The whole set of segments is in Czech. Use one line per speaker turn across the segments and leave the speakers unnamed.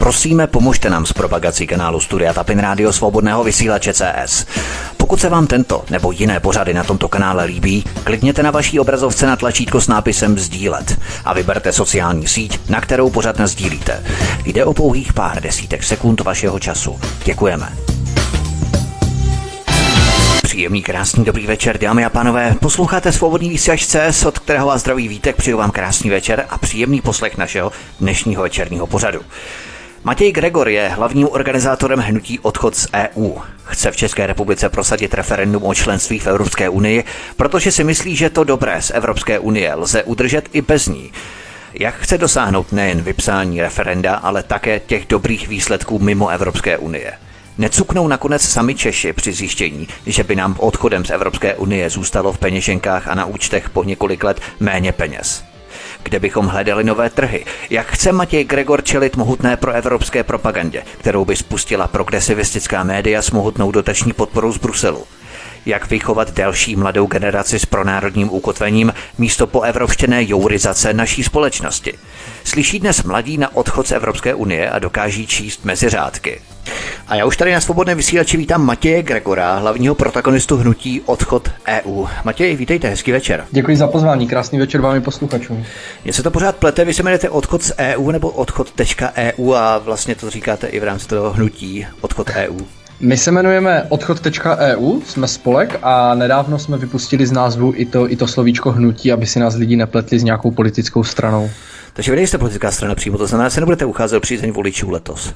Prosíme, pomožte nám s propagací kanálu Studia Tapin Rádio Svobodného vysílače CS. Pokud se vám tento nebo jiné pořady na tomto kanále líbí, klikněte na vaší obrazovce na tlačítko s nápisem Sdílet a vyberte sociální síť, na kterou pořad sdílíte. Jde o pouhých pár desítek sekund vašeho času. Děkujeme. Příjemný, krásný, dobrý večer, dámy a pánové. Posloucháte svobodný vysílač CS, od kterého vás zdraví vítek, přeju vám krásný večer a příjemný poslech našeho dnešního večerního pořadu. Matěj Gregor je hlavním organizátorem hnutí Odchod z EU. Chce v České republice prosadit referendum o členství v Evropské unii, protože si myslí, že to dobré z Evropské unie lze udržet i bez ní. Jak chce dosáhnout nejen vypsání referenda, ale také těch dobrých výsledků mimo Evropské unie? Necuknou nakonec sami Češi při zjištění, že by nám odchodem z Evropské unie zůstalo v peněženkách a na účtech po několik let méně peněz kde bychom hledali nové trhy. Jak chce Matěj Gregor čelit mohutné proevropské propagandě, kterou by spustila progresivistická média s mohutnou dotační podporou z Bruselu jak vychovat další mladou generaci s pronárodním ukotvením místo poevropštěné jourizace naší společnosti. Slyší dnes mladí na odchod z Evropské unie a dokáží číst mezi řádky. A já už tady na svobodné vysílači vítám Matěje Gregora, hlavního protagonistu hnutí Odchod EU. Matěj, vítejte, hezký večer.
Děkuji za pozvání, krásný večer vám i posluchačům.
Mně se to pořád plete, vy se jmenujete Odchod z EU nebo Odchod.eu a vlastně to říkáte i v rámci toho hnutí Odchod EU.
My se jmenujeme odchod.eu, jsme spolek a nedávno jsme vypustili z názvu i to, i to slovíčko hnutí, aby si nás lidi nepletli s nějakou politickou stranou.
Takže vy nejste politická strana přímo, to znamená, že se nebudete ucházet o přízeň voličů letos.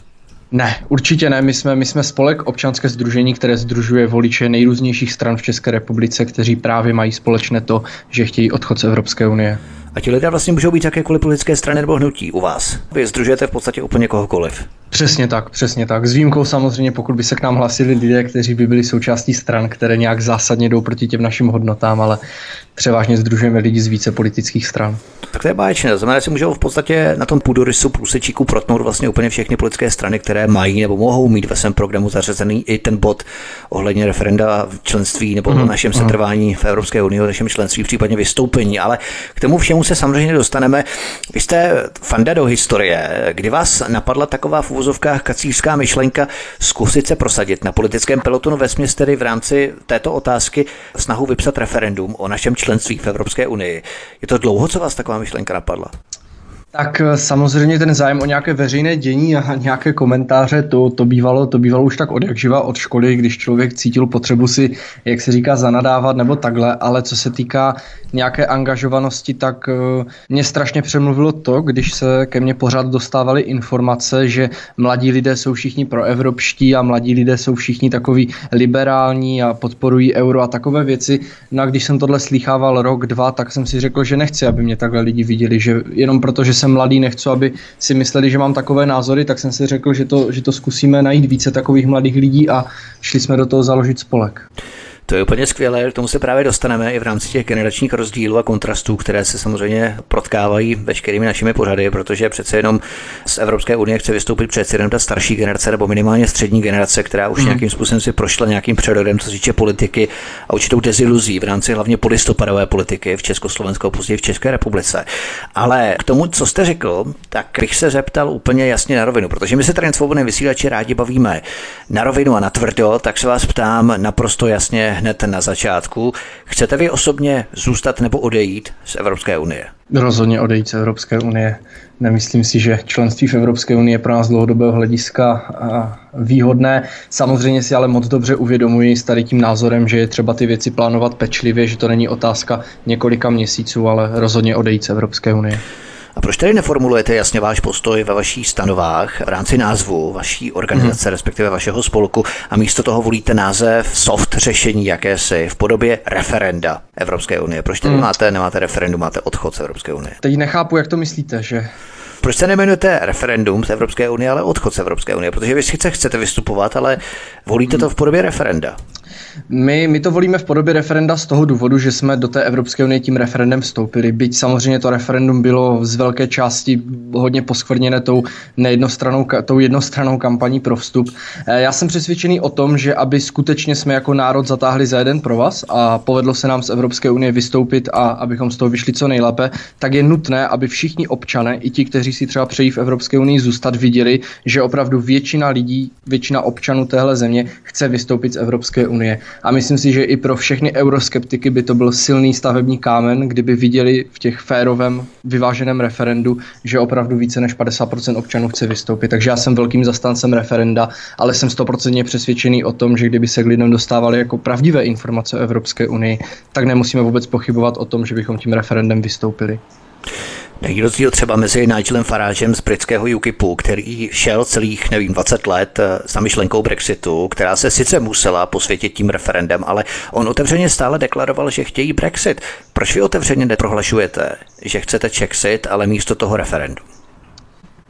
Ne, určitě ne. My jsme, my jsme spolek občanské združení, které združuje voliče nejrůznějších stran v České republice, kteří právě mají společné to, že chtějí odchod z Evropské unie.
A ti lidé vlastně můžou být jakékoliv politické strany nebo hnutí u vás. Vy združujete v podstatě úplně kohokoliv.
Přesně tak, přesně tak. S výjimkou samozřejmě, pokud by se k nám hlasili lidé, kteří by byli součástí stran, které nějak zásadně jdou proti těm našim hodnotám, ale převážně združujeme lidi z více politických stran.
Tak to je báječné. To znamená, že si můžou v podstatě na tom půdorysu průsečíku protnout vlastně úplně všechny politické strany, které mají nebo mohou mít ve svém programu zařazený i ten bod ohledně referenda členství nebo mm. o našem setrvání v Evropské unii, o našem členství, případně vystoupení. Ale k tomu všemu se samozřejmě dostaneme. Vy jste fanda do historie, kdy vás napadla taková v úvozovkách kacířská myšlenka zkusit se prosadit na politickém pelotonu ve tedy v rámci této otázky snahu vypsat referendum o našem členství v Evropské unii. Je to dlouho, co vás taková myšlenka napadla?
Tak eh, samozřejmě ten zájem o nějaké veřejné dění a nějaké komentáře, to, to, bývalo, to bývalo už tak od jak živa od školy, když člověk cítil potřebu si, jak se říká, zanadávat nebo takhle, ale co se týká nějaké angažovanosti, tak eh, mě strašně přemluvilo to, když se ke mně pořád dostávaly informace, že mladí lidé jsou všichni proevropští a mladí lidé jsou všichni takový liberální a podporují euro a takové věci. No a když jsem tohle slýchával rok, dva, tak jsem si řekl, že nechci, aby mě takhle lidi viděli, že jenom proto, že jsem mladý, nechci, aby si mysleli, že mám takové názory, tak jsem si řekl, že to, že to zkusíme najít více takových mladých lidí a šli jsme do toho založit spolek.
To je úplně skvělé, k tomu se právě dostaneme i v rámci těch generačních rozdílů a kontrastů, které se samozřejmě protkávají veškerými našimi pořady, protože přece jenom z Evropské unie chce vystoupit přece jenom ta starší generace nebo minimálně střední generace, která už mm. nějakým způsobem si prošla nějakým přerodem, co se týče politiky a určitou deziluzí v rámci hlavně polistopadové politiky v Československu a později v České republice. Ale k tomu, co jste řekl, tak bych se zeptal úplně jasně na rovinu, protože my se tady svobodné vysílači rádi bavíme na rovinu a na tvrdo, tak se vás ptám naprosto jasně hned na začátku. Chcete vy osobně zůstat nebo odejít z Evropské unie?
Rozhodně odejít z Evropské unie. Nemyslím si, že členství v Evropské unii je pro nás dlouhodobého hlediska výhodné. Samozřejmě si ale moc dobře uvědomuji s tady tím názorem, že je třeba ty věci plánovat pečlivě, že to není otázka několika měsíců, ale rozhodně odejít z Evropské unie.
A proč tedy neformulujete jasně váš postoj ve vašich stanovách v rámci názvu vaší organizace, hmm. respektive vašeho spolku, a místo toho volíte název soft řešení jakési v podobě referenda Evropské unie? Proč tedy hmm. máte, nemáte referendum, máte odchod z Evropské unie?
Teď nechápu, jak to myslíte, že
proč se nemenujete referendum z Evropské unie, ale odchod z Evropské unie? Protože vy sice chcete vystupovat, ale volíte to v podobě referenda.
My, my to volíme v podobě referenda z toho důvodu, že jsme do té Evropské unie tím referendem vstoupili. Byť samozřejmě to referendum bylo z velké části hodně poskvrněné tou, nejednostranou, tou jednostranou kampaní pro vstup. Eh, já jsem přesvědčený o tom, že aby skutečně jsme jako národ zatáhli za jeden pro vás a povedlo se nám z Evropské unie vystoupit a abychom z toho vyšli co nejlépe, tak je nutné, aby všichni občané, i ti, kteří si třeba přejí v Evropské unii zůstat, viděli, že opravdu většina lidí, většina občanů téhle země chce vystoupit z Evropské unie. A myslím si, že i pro všechny euroskeptiky by to byl silný stavební kámen, kdyby viděli v těch férovém, vyváženém referendu, že opravdu více než 50% občanů chce vystoupit. Takže já jsem velkým zastáncem referenda, ale jsem stoprocentně přesvědčený o tom, že kdyby se k lidem dostávali jako pravdivé informace o Evropské unii, tak nemusíme vůbec pochybovat o tom, že bychom tím referendem vystoupili.
Není rozdíl třeba mezi Nigelem Faragem z britského UKIPu, který šel celých, nevím, 20 let eh, s myšlenkou Brexitu, která se sice musela posvětit tím referendem, ale on otevřeně stále deklaroval, že chtějí Brexit. Proč vy otevřeně neprohlašujete, že chcete Czexit, ale místo toho referendum?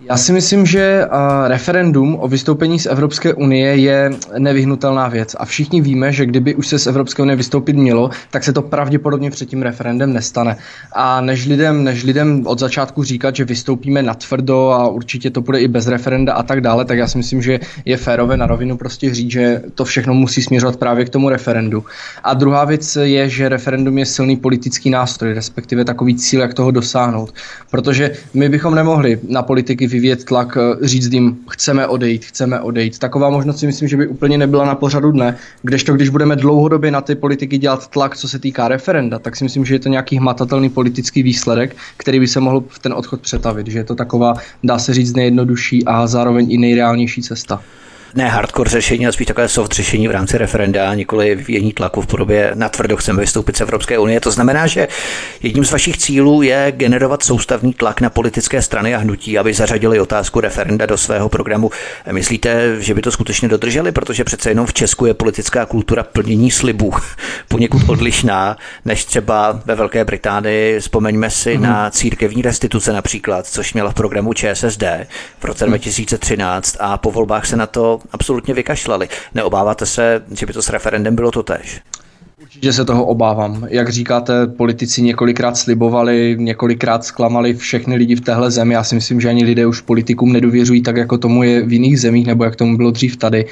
Já si myslím, že referendum o vystoupení z Evropské unie je nevyhnutelná věc a všichni víme, že kdyby už se z Evropské unie vystoupit mělo, tak se to pravděpodobně před tím referendem nestane. A než lidem, než lidem od začátku říkat, že vystoupíme na tvrdo a určitě to bude i bez referenda a tak dále, tak já si myslím, že je férové na rovinu prostě říct, že to všechno musí směřovat právě k tomu referendu. A druhá věc je, že referendum je silný politický nástroj, respektive takový cíl, jak toho dosáhnout. Protože my bychom nemohli na politiky vyvíjet tlak, eh, říct jim, chceme odejít, chceme odejít. Taková možnost si myslím, že by úplně nebyla na pořadu dne. Kdežto, když budeme dlouhodobě na ty politiky dělat tlak, co se týká referenda, tak si myslím, že je to nějaký hmatatelný politický výsledek, který by se mohl v ten odchod přetavit. Že je to taková, dá se říct, nejjednodušší a zároveň i nejreálnější cesta
ne hardcore řešení, ale spíš takové soft řešení v rámci referenda, nikoli vyvíjení tlaku v podobě na tvrdo chceme vystoupit z Evropské unie. To znamená, že jedním z vašich cílů je generovat soustavný tlak na politické strany a hnutí, aby zařadili otázku referenda do svého programu. Myslíte, že by to skutečně dodrželi, protože přece jenom v Česku je politická kultura plnění slibů poněkud odlišná než třeba ve Velké Británii. Vzpomeňme si mm-hmm. na církevní restituce například, což měla v programu ČSSD v roce 2013 a po volbách se na to absolutně vykašlali. Neobáváte se, že by to s referendem bylo to tež?
Určitě se toho obávám. Jak říkáte, politici několikrát slibovali, několikrát zklamali všechny lidi v téhle zemi. Já si myslím, že ani lidé už politikům nedověřují tak, jako tomu je v jiných zemích, nebo jak tomu bylo dřív tady.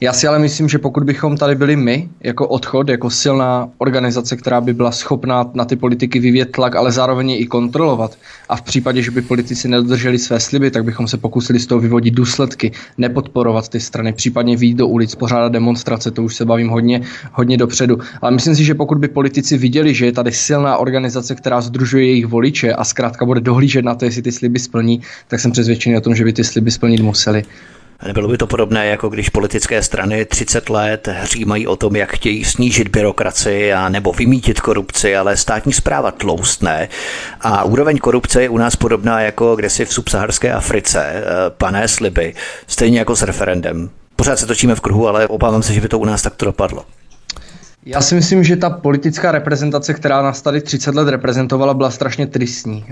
Já si ale myslím, že pokud bychom tady byli my, jako odchod, jako silná organizace, která by byla schopná na ty politiky vyvět tlak, ale zároveň i kontrolovat, a v případě, že by politici nedodrželi své sliby, tak bychom se pokusili z toho vyvodit důsledky, nepodporovat ty strany, případně výjít do ulic, pořádat demonstrace, to už se bavím hodně, hodně dopředu. Ale myslím si, že pokud by politici viděli, že je tady silná organizace, která združuje jejich voliče a zkrátka bude dohlížet na to, jestli ty sliby splní, tak jsem přesvědčený o tom, že by ty sliby splnit museli.
Nebylo by to podobné, jako když politické strany 30 let hřímají o tom, jak chtějí snížit byrokracii a nebo vymítit korupci, ale státní zpráva tloustne. A úroveň korupce je u nás podobná jako kdesi v subsaharské Africe, eh, pané sliby, stejně jako s referendem. Pořád se točíme v kruhu, ale obávám se, že by to u nás takto dopadlo.
Já si myslím, že ta politická reprezentace, která nás tady 30 let reprezentovala, byla strašně tristní.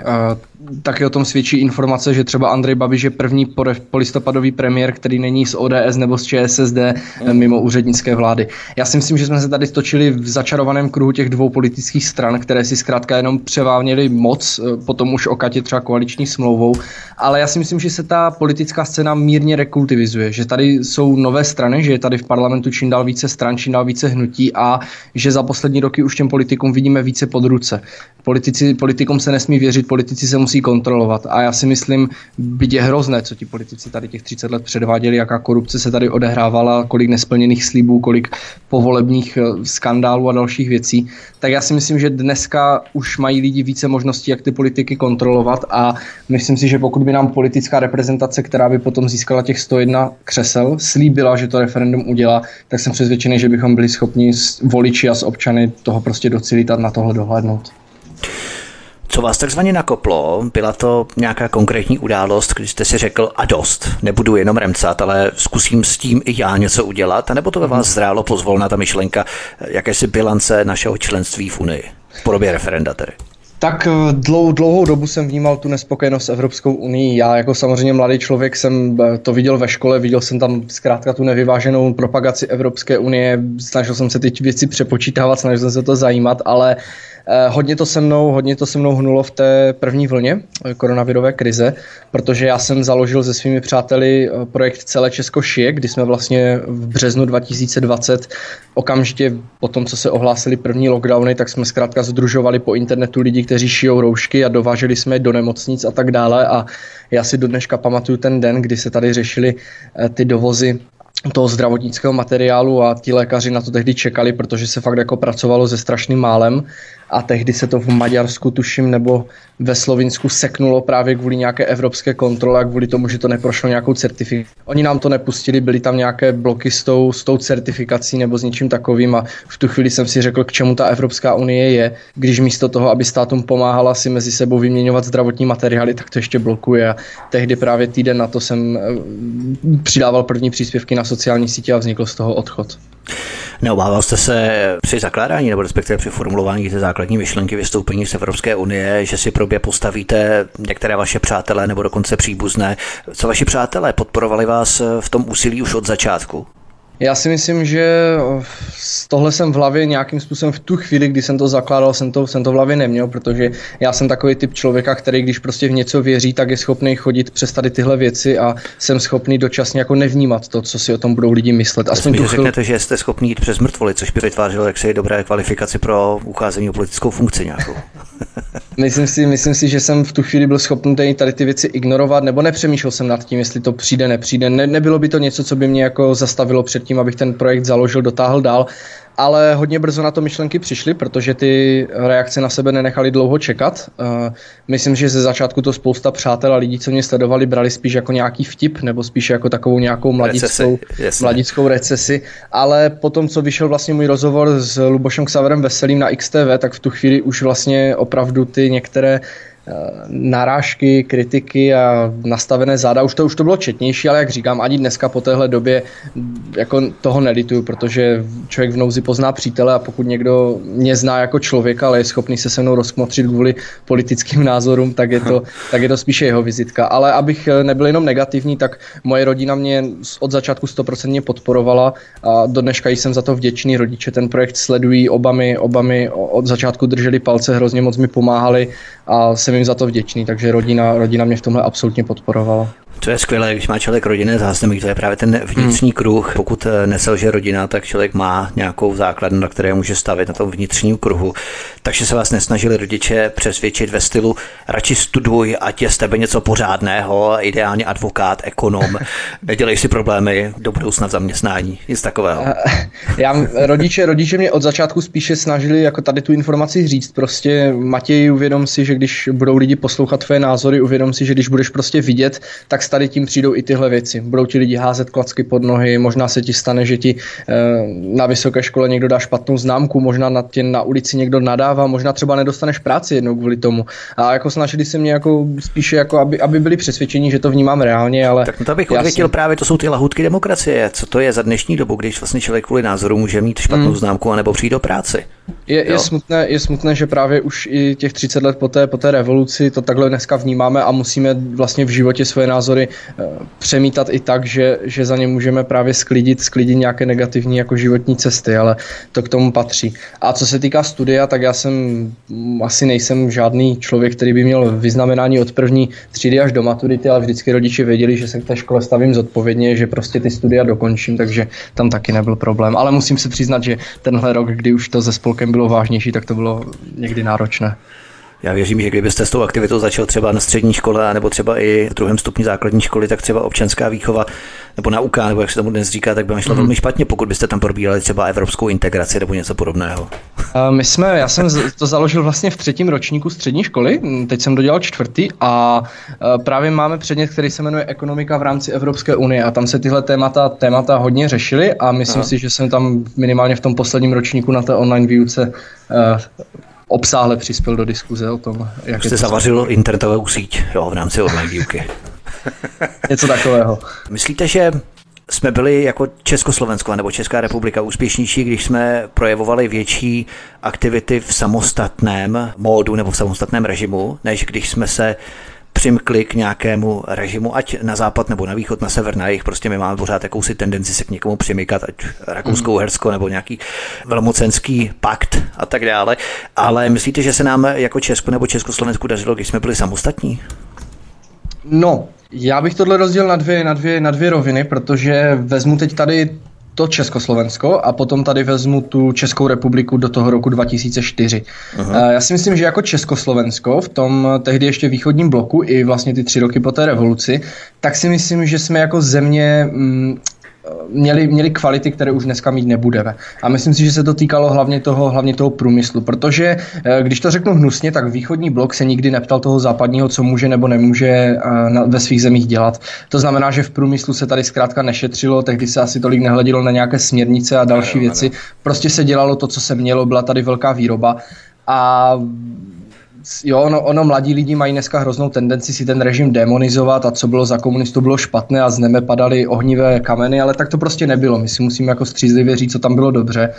Taky o tom svědčí informace, že třeba Andrej Babiš je první polistopadový premiér, který není z ODS nebo z ČSSD mm. mimo úřednické vlády. Já si myslím, že jsme se tady stočili v začarovaném kruhu těch dvou politických stran, které si zkrátka jenom převáněly moc, e, potom už o Katě třeba koaliční smlouvou. Ale já si myslím, že se ta politická scéna mírně rekultivizuje, že tady jsou nové strany, že je tady v parlamentu čím dál více stran, čím dál více hnutí a že za poslední roky už těm politikům vidíme více pod ruce. Politici, politikům se nesmí věřit, politici se musí kontrolovat. A já si myslím, byť je hrozné, co ti politici tady těch 30 let předváděli, jaká korupce se tady odehrávala, kolik nesplněných slibů, kolik povolebních eh, skandálů a dalších věcí, tak já si myslím, že dneska už mají lidi více možností, jak ty politiky kontrolovat a myslím si, že pokud by nám politická reprezentace, která by potom získala těch 101 křesel, slíbila, že to referendum udělá, tak jsem přesvědčený, že bychom byli schopni voliči a s občany toho prostě docílit a na tohle dohlédnout.
Co vás takzvaně nakoplo? Byla to nějaká konkrétní událost, když jste si řekl a dost, nebudu jenom remcat, ale zkusím s tím i já něco udělat, nebo to ve vás zrálo pozvolna ta myšlenka jakési bilance našeho členství v Unii? V podobě referenda tedy.
Tak eh, dlou, dlouhou dobu jsem vnímal tu nespokojenost s Evropskou unii. Já jako samozřejmě mladý člověk jsem eh, to viděl ve škole, viděl jsem tam zkrátka tu nevyváženou propagaci Evropské unie, snažil jsem se ty věci přepočítávat, snažil jsem se to zajímat, ale uh, hodně to se mnou, hodně to se mnou hnulo v té první vlně eh, koronavirové krize, protože já jsem založil se svými přáteli eh, projekt Celé Česko šije, kdy jsme vlastně v březnu 2020 okamžitě po tom, co se ohlásili první lockdowny, tak jsme zkrátka združovali po internetu lidi, kteří šijou roušky a dováželi jsme je do nemocnic a tak dále. A já si do dneška pamatuju ten den, kdy se tady řešili ty dovozy toho zdravotnického materiálu a ti lékaři na to tehdy čekali, protože se fakt jako pracovalo se strašným málem a tehdy se to v Maďarsku, tuším, nebo ve Slovinsku seknulo právě kvůli nějaké evropské kontrole a kvůli tomu, že to neprošlo nějakou certifikaci. Oni nám to nepustili, byly tam nějaké bloky s tou, s tou certifikací nebo s něčím takovým a v tu chvíli jsem si řekl, k čemu ta Evropská unie je, když místo toho, aby státům pomáhala si mezi sebou vyměňovat zdravotní materiály, tak to ještě blokuje a tehdy právě týden na to jsem eh, přidával první příspěvky na sociální sítě a vznikl z toho odchod.
Neobával jste se při zakládání nebo respektive při formulování té základní myšlenky vystoupení z Evropské unie, že si probě postavíte některé vaše přátelé nebo dokonce příbuzné. Co vaši přátelé podporovali vás v tom úsilí už od začátku?
Já si myslím, že tohle jsem v hlavě nějakým způsobem v tu chvíli, kdy jsem to zakládal, jsem to, jsem to v hlavě neměl, protože já jsem takový typ člověka, který když prostě v něco věří, tak je schopný chodit přes tady tyhle věci a jsem schopný dočasně jako nevnímat to, co si o tom budou lidi myslet.
Aspoň tu řeknete, že jste schopný jít přes mrtvoly, což by vytvářelo jaksi dobré kvalifikaci pro ucházení o politickou funkci nějakou.
myslím, si, myslím si, že jsem v tu chvíli byl schopný tady ty věci ignorovat, nebo nepřemýšlel jsem nad tím, jestli to přijde, nepřijde. Ne, nebylo by to něco, co by mě jako zastavilo před tím, abych ten projekt založil, dotáhl dál, ale hodně brzo na to myšlenky přišly, protože ty reakce na sebe nenechaly dlouho čekat. Uh, myslím, že ze začátku to spousta přátel a lidí, co mě sledovali, brali spíš jako nějaký vtip, nebo spíš jako takovou nějakou mladickou recesi, mladickou recesi. Ale potom, co vyšel vlastně můj rozhovor s Lubošem Ksaverem Veselým na XTV, tak v tu chvíli už vlastně opravdu ty některé Eh, narážky, kritiky a nastavené záda. Už to, už to bylo četnější, ale jak říkám, ani dneska po téhle době jako toho nelituju, protože člověk v nouzi pozná přítele a pokud někdo mě zná jako člověka, ale je schopný se se mnou rozkmotřit kvůli politickým názorům, tak je to, tak je to spíše jeho vizitka. Ale abych eh, nebyl jenom negativní, tak moje rodina mě od začátku 100% podporovala a do dneška jsem za to vděčný. Rodiče ten projekt sledují, oba mi, oba mi od začátku drželi palce, hrozně moc mi pomáhali a jsem jim za to vděčný, takže rodina, rodina mě v tomhle absolutně podporovala.
To je skvělé, když má člověk rodinné zázemí, to je právě ten vnitřní hmm. kruh. Pokud eh, neselže rodina, tak člověk má nějakou základnu, na které může stavit na tom vnitřním kruhu. Takže se vás nesnažili rodiče přesvědčit ve stylu radši studuj, ať je z tebe něco pořádného, ideálně advokát, ekonom, nedělej si problémy do budoucna v zaměstnání, nic takového. Eh,
já, rodiče, rodiče mě od začátku spíše snažili jako tady tu informaci říct, prostě Matěj, uvědom si, že když budou lidi poslouchat tvé názory, uvědom si, že když budeš prostě vidět, tak tady tím přijdou i tyhle věci. Budou ti lidi házet klacky pod nohy, možná se ti stane, že ti e, na vysoké škole někdo dá špatnou známku, možná na tě na ulici někdo nadává, možná třeba nedostaneš práci jednou kvůli tomu. A jako snažili se mě jako spíše, jako aby, aby byli přesvědčeni, že to vnímám reálně, ale...
Tak to bych odvětil jsem... právě, to jsou ty lahutky demokracie. Co to je za dnešní dobu, když vlastně člověk kvůli názoru může mít špatnou hmm. známku anebo přijít do práce?
Je, je, smutné, je smutné, že právě už i těch 30 let po té, po té revoluci to takhle dneska vnímáme a musíme vlastně v životě svoje názory uh, přemítat i tak, že, že za ně můžeme právě sklidit, sklidit nějaké negativní jako životní cesty, ale to k tomu patří. A co se týká studia, tak já jsem mm, asi nejsem žádný člověk, který by měl vyznamenání od první třídy až do maturity, ale vždycky rodiče věděli, že se k té škole stavím zodpovědně, že prostě ty studia dokončím, takže tam taky nebyl problém. Ale musím se přiznat, že tenhle rok, kdy už to ze spolkem bylo vážnější, tak to bylo někdy náročné.
Já věřím, že kdybyste s tou aktivitou začal třeba na střední škole, nebo třeba i v druhém stupni základní školy, tak třeba občanská výchova nebo nauka, nebo jak se tomu dnes říká, tak by vám šlo mm. velmi špatně, pokud byste tam probírali třeba evropskou integraci nebo něco podobného.
My jsme, já jsem to založil vlastně v třetím ročníku střední školy, teď jsem dodělal čtvrtý a právě máme předmět, který se jmenuje Ekonomika v rámci Evropské unie a tam se tyhle témata, témata hodně řešily a myslím Aha. si, že jsem tam minimálně v tom posledním ročníku na té online výuce obsáhle přispěl do diskuze o tom,
jak jste zavařil internetovou síť jo, v rámci online výuky.
Něco takového.
Myslíte, že jsme byli jako Československo nebo Česká republika úspěšnější, když jsme projevovali větší aktivity v samostatném módu nebo v samostatném režimu, než když jsme se přimkli k nějakému režimu, ať na západ nebo na východ, na sever, na jich. Prostě my máme pořád jakousi tendenci se k někomu přimykat, ať Rakouskou, Hersko nebo nějaký velmocenský pakt a tak dále. Ale myslíte, že se nám jako Česku nebo Československu dařilo, když jsme byli samostatní?
No, já bych tohle rozdělil na dvě, na, dvě, na dvě roviny, protože vezmu teď tady to Československo a potom tady vezmu tu Českou republiku do toho roku 2004. Aha. Já si myslím, že jako Československo v tom tehdy ještě východním bloku i vlastně ty tři roky po té revoluci, tak si myslím, že jsme jako země mm, měli, měli kvality, které už dneska mít nebudeme. A myslím si, že se to týkalo hlavně toho, hlavně toho průmyslu, protože eh, když to řeknu hnusně, tak východní blok se nikdy neptal toho západního, co může nebo nemůže eh, ve svých zemích dělat. To znamená, že v průmyslu se tady zkrátka nešetřilo, tehdy se asi tolik nehledilo na nějaké směrnice a další věci. Prostě se dělalo to, co se mělo, byla tady velká výroba. A jo, ono, ono mladí lidi mají dneska hroznou tendenci si ten režim demonizovat a co bylo za komunistů bylo špatné a z nebe padaly ohnivé kameny, ale tak to prostě nebylo. My si musíme jako střízlivě říct, co tam bylo dobře.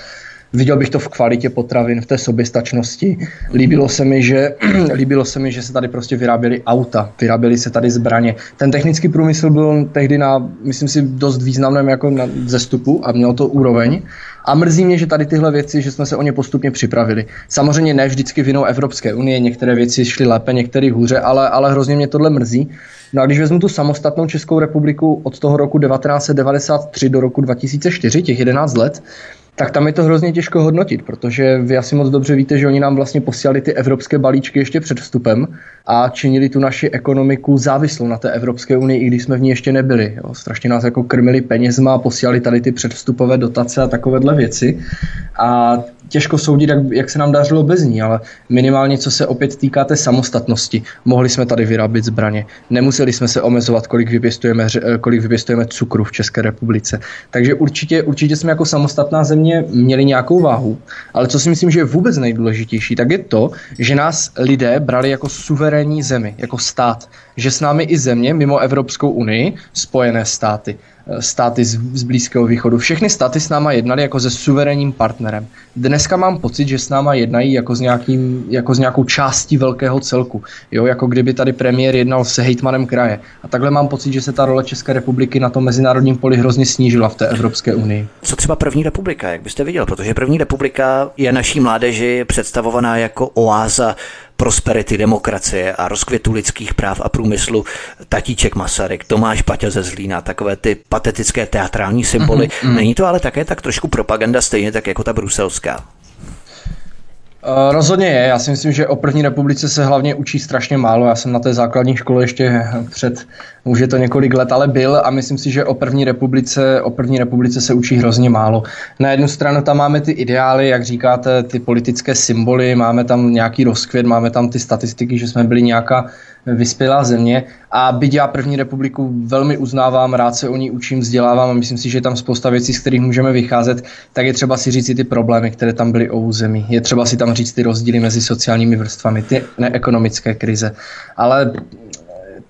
Viděl bych to v kvalitě potravin, v té soběstačnosti. Líbilo se mi, že, líbilo se mi, že se tady prostě vyráběly auta, vyráběly se tady zbraně. Ten technický průmysl byl tehdy na, myslím si, dost významném jako na zestupu a měl to úroveň. A mrzí mě, že tady tyhle věci, že jsme se o ně postupně připravili. Samozřejmě ne vždycky vinou Evropské unie, některé věci šly lépe, některé hůře, ale, ale hrozně mě tohle mrzí. No a když vezmu tu samostatnou Českou republiku od toho roku 1993 do roku 2004, těch 11 let, tak tam je to hrozně těžko hodnotit, protože vy asi moc dobře víte, že oni nám vlastně posílali ty evropské balíčky ještě před vstupem a činili tu naši ekonomiku závislou na té Evropské unii, i když jsme v ní ještě nebyli. Jo. Strašně nás jako krmili penězma a posílali tady ty předvstupové dotace a takovéhle věci. A těžko soudit, jak, jak se nám dařilo bez ní, ale minimálně co se opět týká té samostatnosti. Mohli jsme tady vyrábět zbraně, nemuseli jsme se omezovat, kolik vypěstujeme, kolik vypěstujeme cukru v České republice. Takže určitě, určitě jsme jako samostatná země měli nějakou váhu, ale co si myslím, že je vůbec nejdůležitější, tak je to, že nás lidé brali jako suverénní zemi, jako stát, že s námi i země mimo Evropskou unii, Spojené státy, Eh, státy z, z Blízkého východu. Všechny státy s náma jednali jako se suverénním partnerem. Dneska mám pocit, že s náma jednají jako s, nějakým, jako s nějakou částí velkého celku. Jo, jako kdyby tady premiér jednal se hejtmanem kraje. A takhle mám pocit, že se ta role České republiky na tom mezinárodním poli hrozně snížila v té Evropské unii.
Co třeba první republika, jak byste viděl? Protože první republika je naší mládeži představovaná jako oáza prosperity, demokracie a rozkvětu lidských práv a průmyslu Tatíček Masaryk, Tomáš Paťa ze Zlína, takové ty patetické teatrální symboly. Mm-hmm. Není to ale také tak trošku propaganda stejně tak jako ta bruselská?
Uh, rozhodně je. Já si myslím, že o první republice se hlavně učí strašně málo. Já jsem na té základní škole ještě před, už je to několik let, ale byl a myslím si, že o první republice, o první republice se učí hrozně málo. Na jednu stranu tam máme ty ideály, jak říkáte, ty politické symboly, máme tam nějaký rozkvět, máme tam ty statistiky, že jsme byli nějaká vyspělá země a byť já první republiku velmi uznávám, rád se o ní učím, vzdělávám a myslím si, že je tam spousta věcí, z kterých můžeme vycházet, tak je třeba si říct si ty problémy, které tam byly o území. Je třeba si tam říct ty rozdíly mezi sociálními vrstvami, ty neekonomické krize. Ale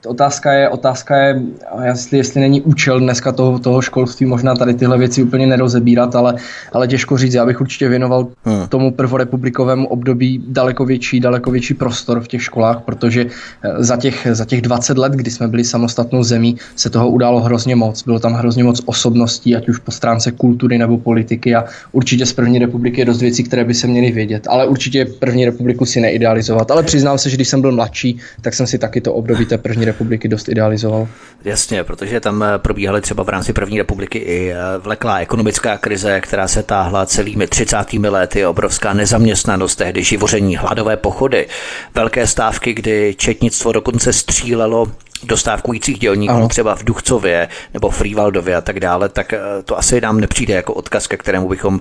otázka je, otázka je jestli, jestli není účel dneska toho, toho školství možná tady tyhle věci úplně nerozebírat, ale, ale těžko říct. Já bych určitě věnoval hmm. tomu prvorepublikovému období daleko větší, daleko větší prostor v těch školách, protože eh, za těch, za těch 20 let, kdy jsme byli samostatnou zemí, se toho událo hrozně moc. Bylo tam hrozně moc osobností, ať už po stránce kultury nebo politiky a určitě z první republiky je dost věcí, které by se měly vědět. Ale určitě první republiku si neidealizovat. Ale přiznám se, že když jsem byl mladší, tak jsem si taky to období té první republiky dost idealizoval.
Jasně, protože tam eh, probíhaly třeba v rámci první republiky i eh, vleklá ekonomická krize, která se táhla celými 30. lety, obrovská nezaměstnanost, tehdy živoření, hladové pochody, velké stávky, kdy četnictvo dokonce střílelo dostávkujících dělníků ano. třeba v Duchcově nebo Frývaldově a tak dále, tak eh, to asi nám nepřijde jako odkaz, ke kterému bychom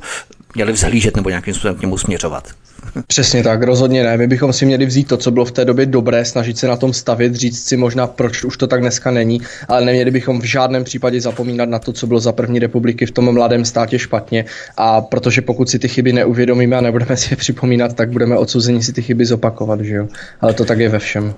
měli vzhlížet nebo nějakým způsobem k němu směřovat.
Přesně tak, rozhodně ne. My bychom si měli vzít to, co bylo v té době dobré, snažit se na tom stavit, říct si možná, proč už to tak dneska není, ale neměli bychom v žádném případě zapomínat na to, co bylo za první republiky v tom mladém státě špatně. A protože pokud si ty chyby neuvědomíme a nebudeme si je připomínat, tak budeme odsouzeni si ty chyby zopakovat, že jo. Ale to tak je ve všem.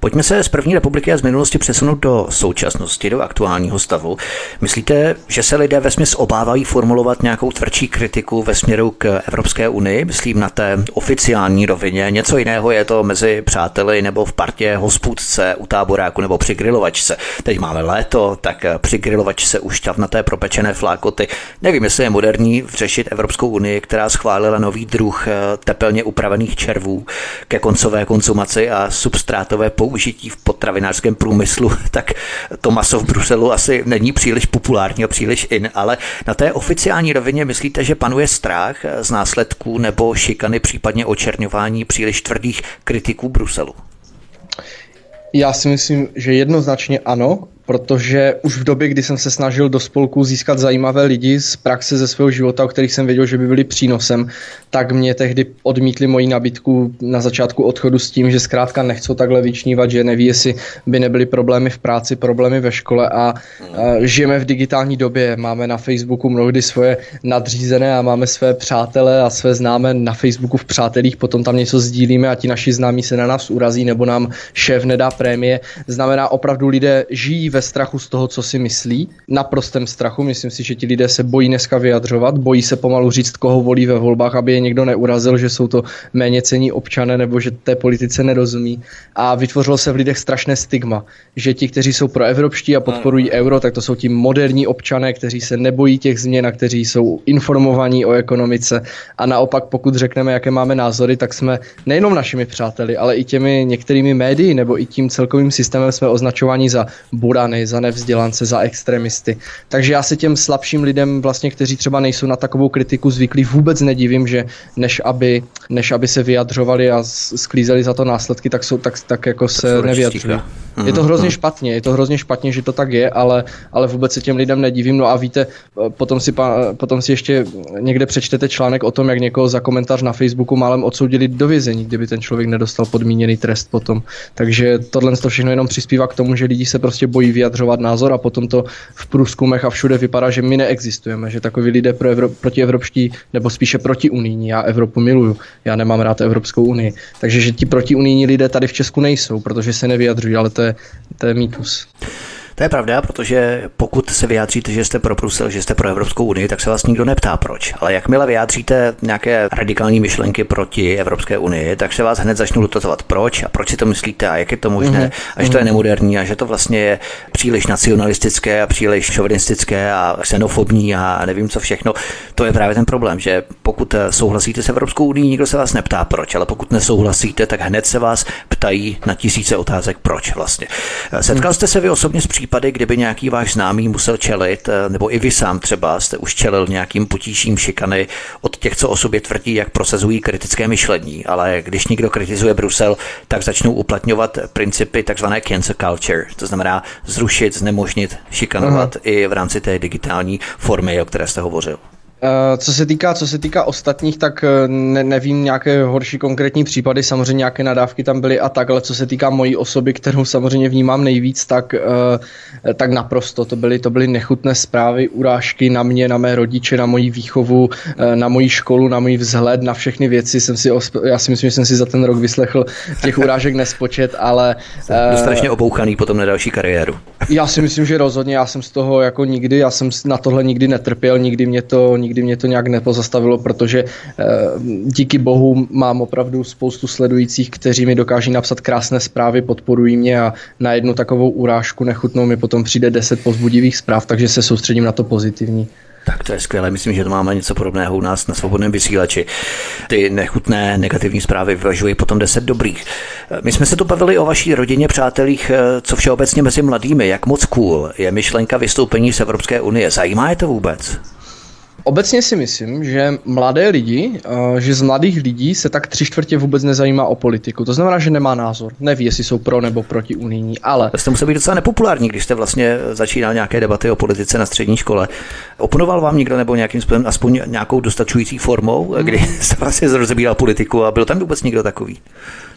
Pojďme se z první republiky a z minulosti přesunout do současnosti, do aktuálního stavu. Myslíte, že se lidé ve smysl obávají formulovat nějakou tvrdší kritiku ve směru k Evropské unii? Myslím na té oficiální rovině. Něco jiného je to mezi přáteli nebo v partě hospůdce, u táboráku nebo při grilovačce. Teď máme léto, tak při grilovačce už té propečené flákoty. Nevím, jestli je moderní řešit Evropskou unii, která schválila nový druh tepelně upravených červů ke koncové konzumaci a substrátové použití v potravinářském průmyslu, tak to maso v Bruselu asi není příliš populární a příliš in, ale na té oficiální rovině myslíte, že panuje strach z následků nebo šikany, případně očerňování příliš tvrdých kritiků Bruselu?
Já si myslím, že jednoznačně ano protože už v době, kdy jsem se snažil do spolku získat zajímavé lidi z praxe ze svého života, o kterých jsem věděl, že by byli přínosem, tak mě tehdy odmítli moji nabídku na začátku odchodu s tím, že zkrátka nechcou takhle vyčnívat, že neví, jestli by nebyly problémy v práci, problémy ve škole a, žijeme v digitální době. Máme na Facebooku mnohdy svoje nadřízené a máme své přátele a své známé na Facebooku v přátelích, potom tam něco sdílíme a ti naši známí se na nás urazí nebo nám šéf nedá prémie. Znamená, opravdu lidé žijí ve ve strachu z toho, co si myslí, naprostém strachu. Myslím si, že ti lidé se bojí dneska vyjadřovat, bojí se pomalu říct, koho volí ve volbách, aby je někdo neurazil, že jsou to méně cení občané nebo že té politice nerozumí. A vytvořilo se v lidech strašné stigma, že ti, kteří jsou pro evropští a podporují euro, tak to jsou ti moderní občané, kteří se nebojí těch změn a kteří jsou informovaní o ekonomice. A naopak, pokud řekneme, jaké máme názory, tak jsme nejenom našimi přáteli, ale i těmi některými médii nebo i tím celkovým systémem jsme označováni za buran občany, za nevzdělance, za extremisty. Takže já se těm slabším lidem, vlastně, kteří třeba nejsou na takovou kritiku zvyklí, vůbec nedivím, že než aby, než aby se vyjadřovali a sklízeli za to následky, tak, jsou, tak, tak jako se nevyjadřují. Je to hrozně špatně, je to hrozně špatně, že to tak je, ale, ale vůbec se těm lidem nedivím. No a víte, potom si, potom si ještě někde přečtete článek o tom, jak někoho za komentář na Facebooku málem odsoudili do vězení, kdyby ten člověk nedostal podmíněný trest potom. Takže tohle to všechno jenom přispívá k tomu, že lidi se prostě bojí vyjadřovat názor a potom to v průzkumech a všude vypadá, že my neexistujeme, že takový lidé pro Evro- proti evropští nebo spíše proti unijní. Já Evropu miluju, já nemám rád Evropskou unii. Takže že ti proti unijní lidé tady v Česku nejsou, protože se nevyjadřují, ale to je, to je mýtus.
To je pravda, protože pokud se vyjádříte, že jste pro Brusel, že jste pro Evropskou unii, tak se vás nikdo neptá proč. Ale jakmile vyjádříte nějaké radikální myšlenky proti Evropské unii, tak se vás hned začnou dotazovat proč a proč si to myslíte a jak je to možné mm-hmm. a že to je mhm. nemoderní a že to vlastně je příliš nacionalistické a příliš šovinistické a xenofobní a nevím co všechno. To je právě ten problém, že pokud souhlasíte s Evropskou unii, nikdo se vás neptá proč, ale pokud nesouhlasíte, tak hned se vás ptají na tisíce otázek proč vlastně. Setkal jste se vy osobně s případy, kdyby nějaký váš známý musel čelit, eh, nebo i vy sám třeba jste už čelil nějakým potížím šikany od těch, co o sobě tvrdí, jak prosazují kritické myšlení, ale když někdo kritizuje Brusel, tak začnou uplatňovat principy takzvané cancel culture, to znamená zrušit, znemožnit, šikanovat Aha. i v rámci té digitální formy, o které jste hovořil.
Eh, co se týká, co se týká ostatních, tak eh, ne, nevím nějaké horší konkrétní případy, samozřejmě nějaké nadávky tam byly a tak, ale co se týká mojí osoby, kterou samozřejmě vnímám nejvíc, tak, eh, tak naprosto. To byly, to byly nechutné zprávy, urážky na mě, na mé rodiče, na moji výchovu, na moji školu, na můj vzhled, na všechny věci. Jsem si, já si myslím, že jsem si za ten rok vyslechl těch urážek nespočet, ale...
Byl strašně obouchaný potom na další kariéru.
Já si myslím, že rozhodně, já jsem z toho jako nikdy, já jsem na tohle nikdy netrpěl, nikdy mě to, nikdy nikdy mě to nějak nepozastavilo, protože eh, díky bohu mám opravdu spoustu sledujících, kteří mi dokáží napsat krásné zprávy, podporují mě a na jednu takovou urážku nechutnou mi potom přijde deset pozbudivých zpráv, takže se soustředím na to pozitivní.
Tak to je skvělé, myslím, že to máme něco podobného u nás na svobodném vysílači. Ty nechutné negativní zprávy vyvažují potom deset dobrých. My jsme se tu bavili o vaší rodině, přátelích, co všeobecně mezi mladými, jak moc cool je myšlenka vystoupení z Evropské unie. Zajímá je to vůbec?
Obecně si myslím, že mladé lidi, eh, že z mladých lidí se tak tři čtvrtě vůbec nezajímá o politiku. To znamená, že nemá názor. Neví, jestli jsou pro nebo proti unijní, ale...
Jste musel být docela nepopulární, když jste vlastně začínal nějaké debaty o politice na střední škole. Oponoval vám někdo nebo nějakým způsobem aspoň nějakou dostačující formou, kdy jste vlastně rozebíral politiku a byl tam vůbec někdo takový?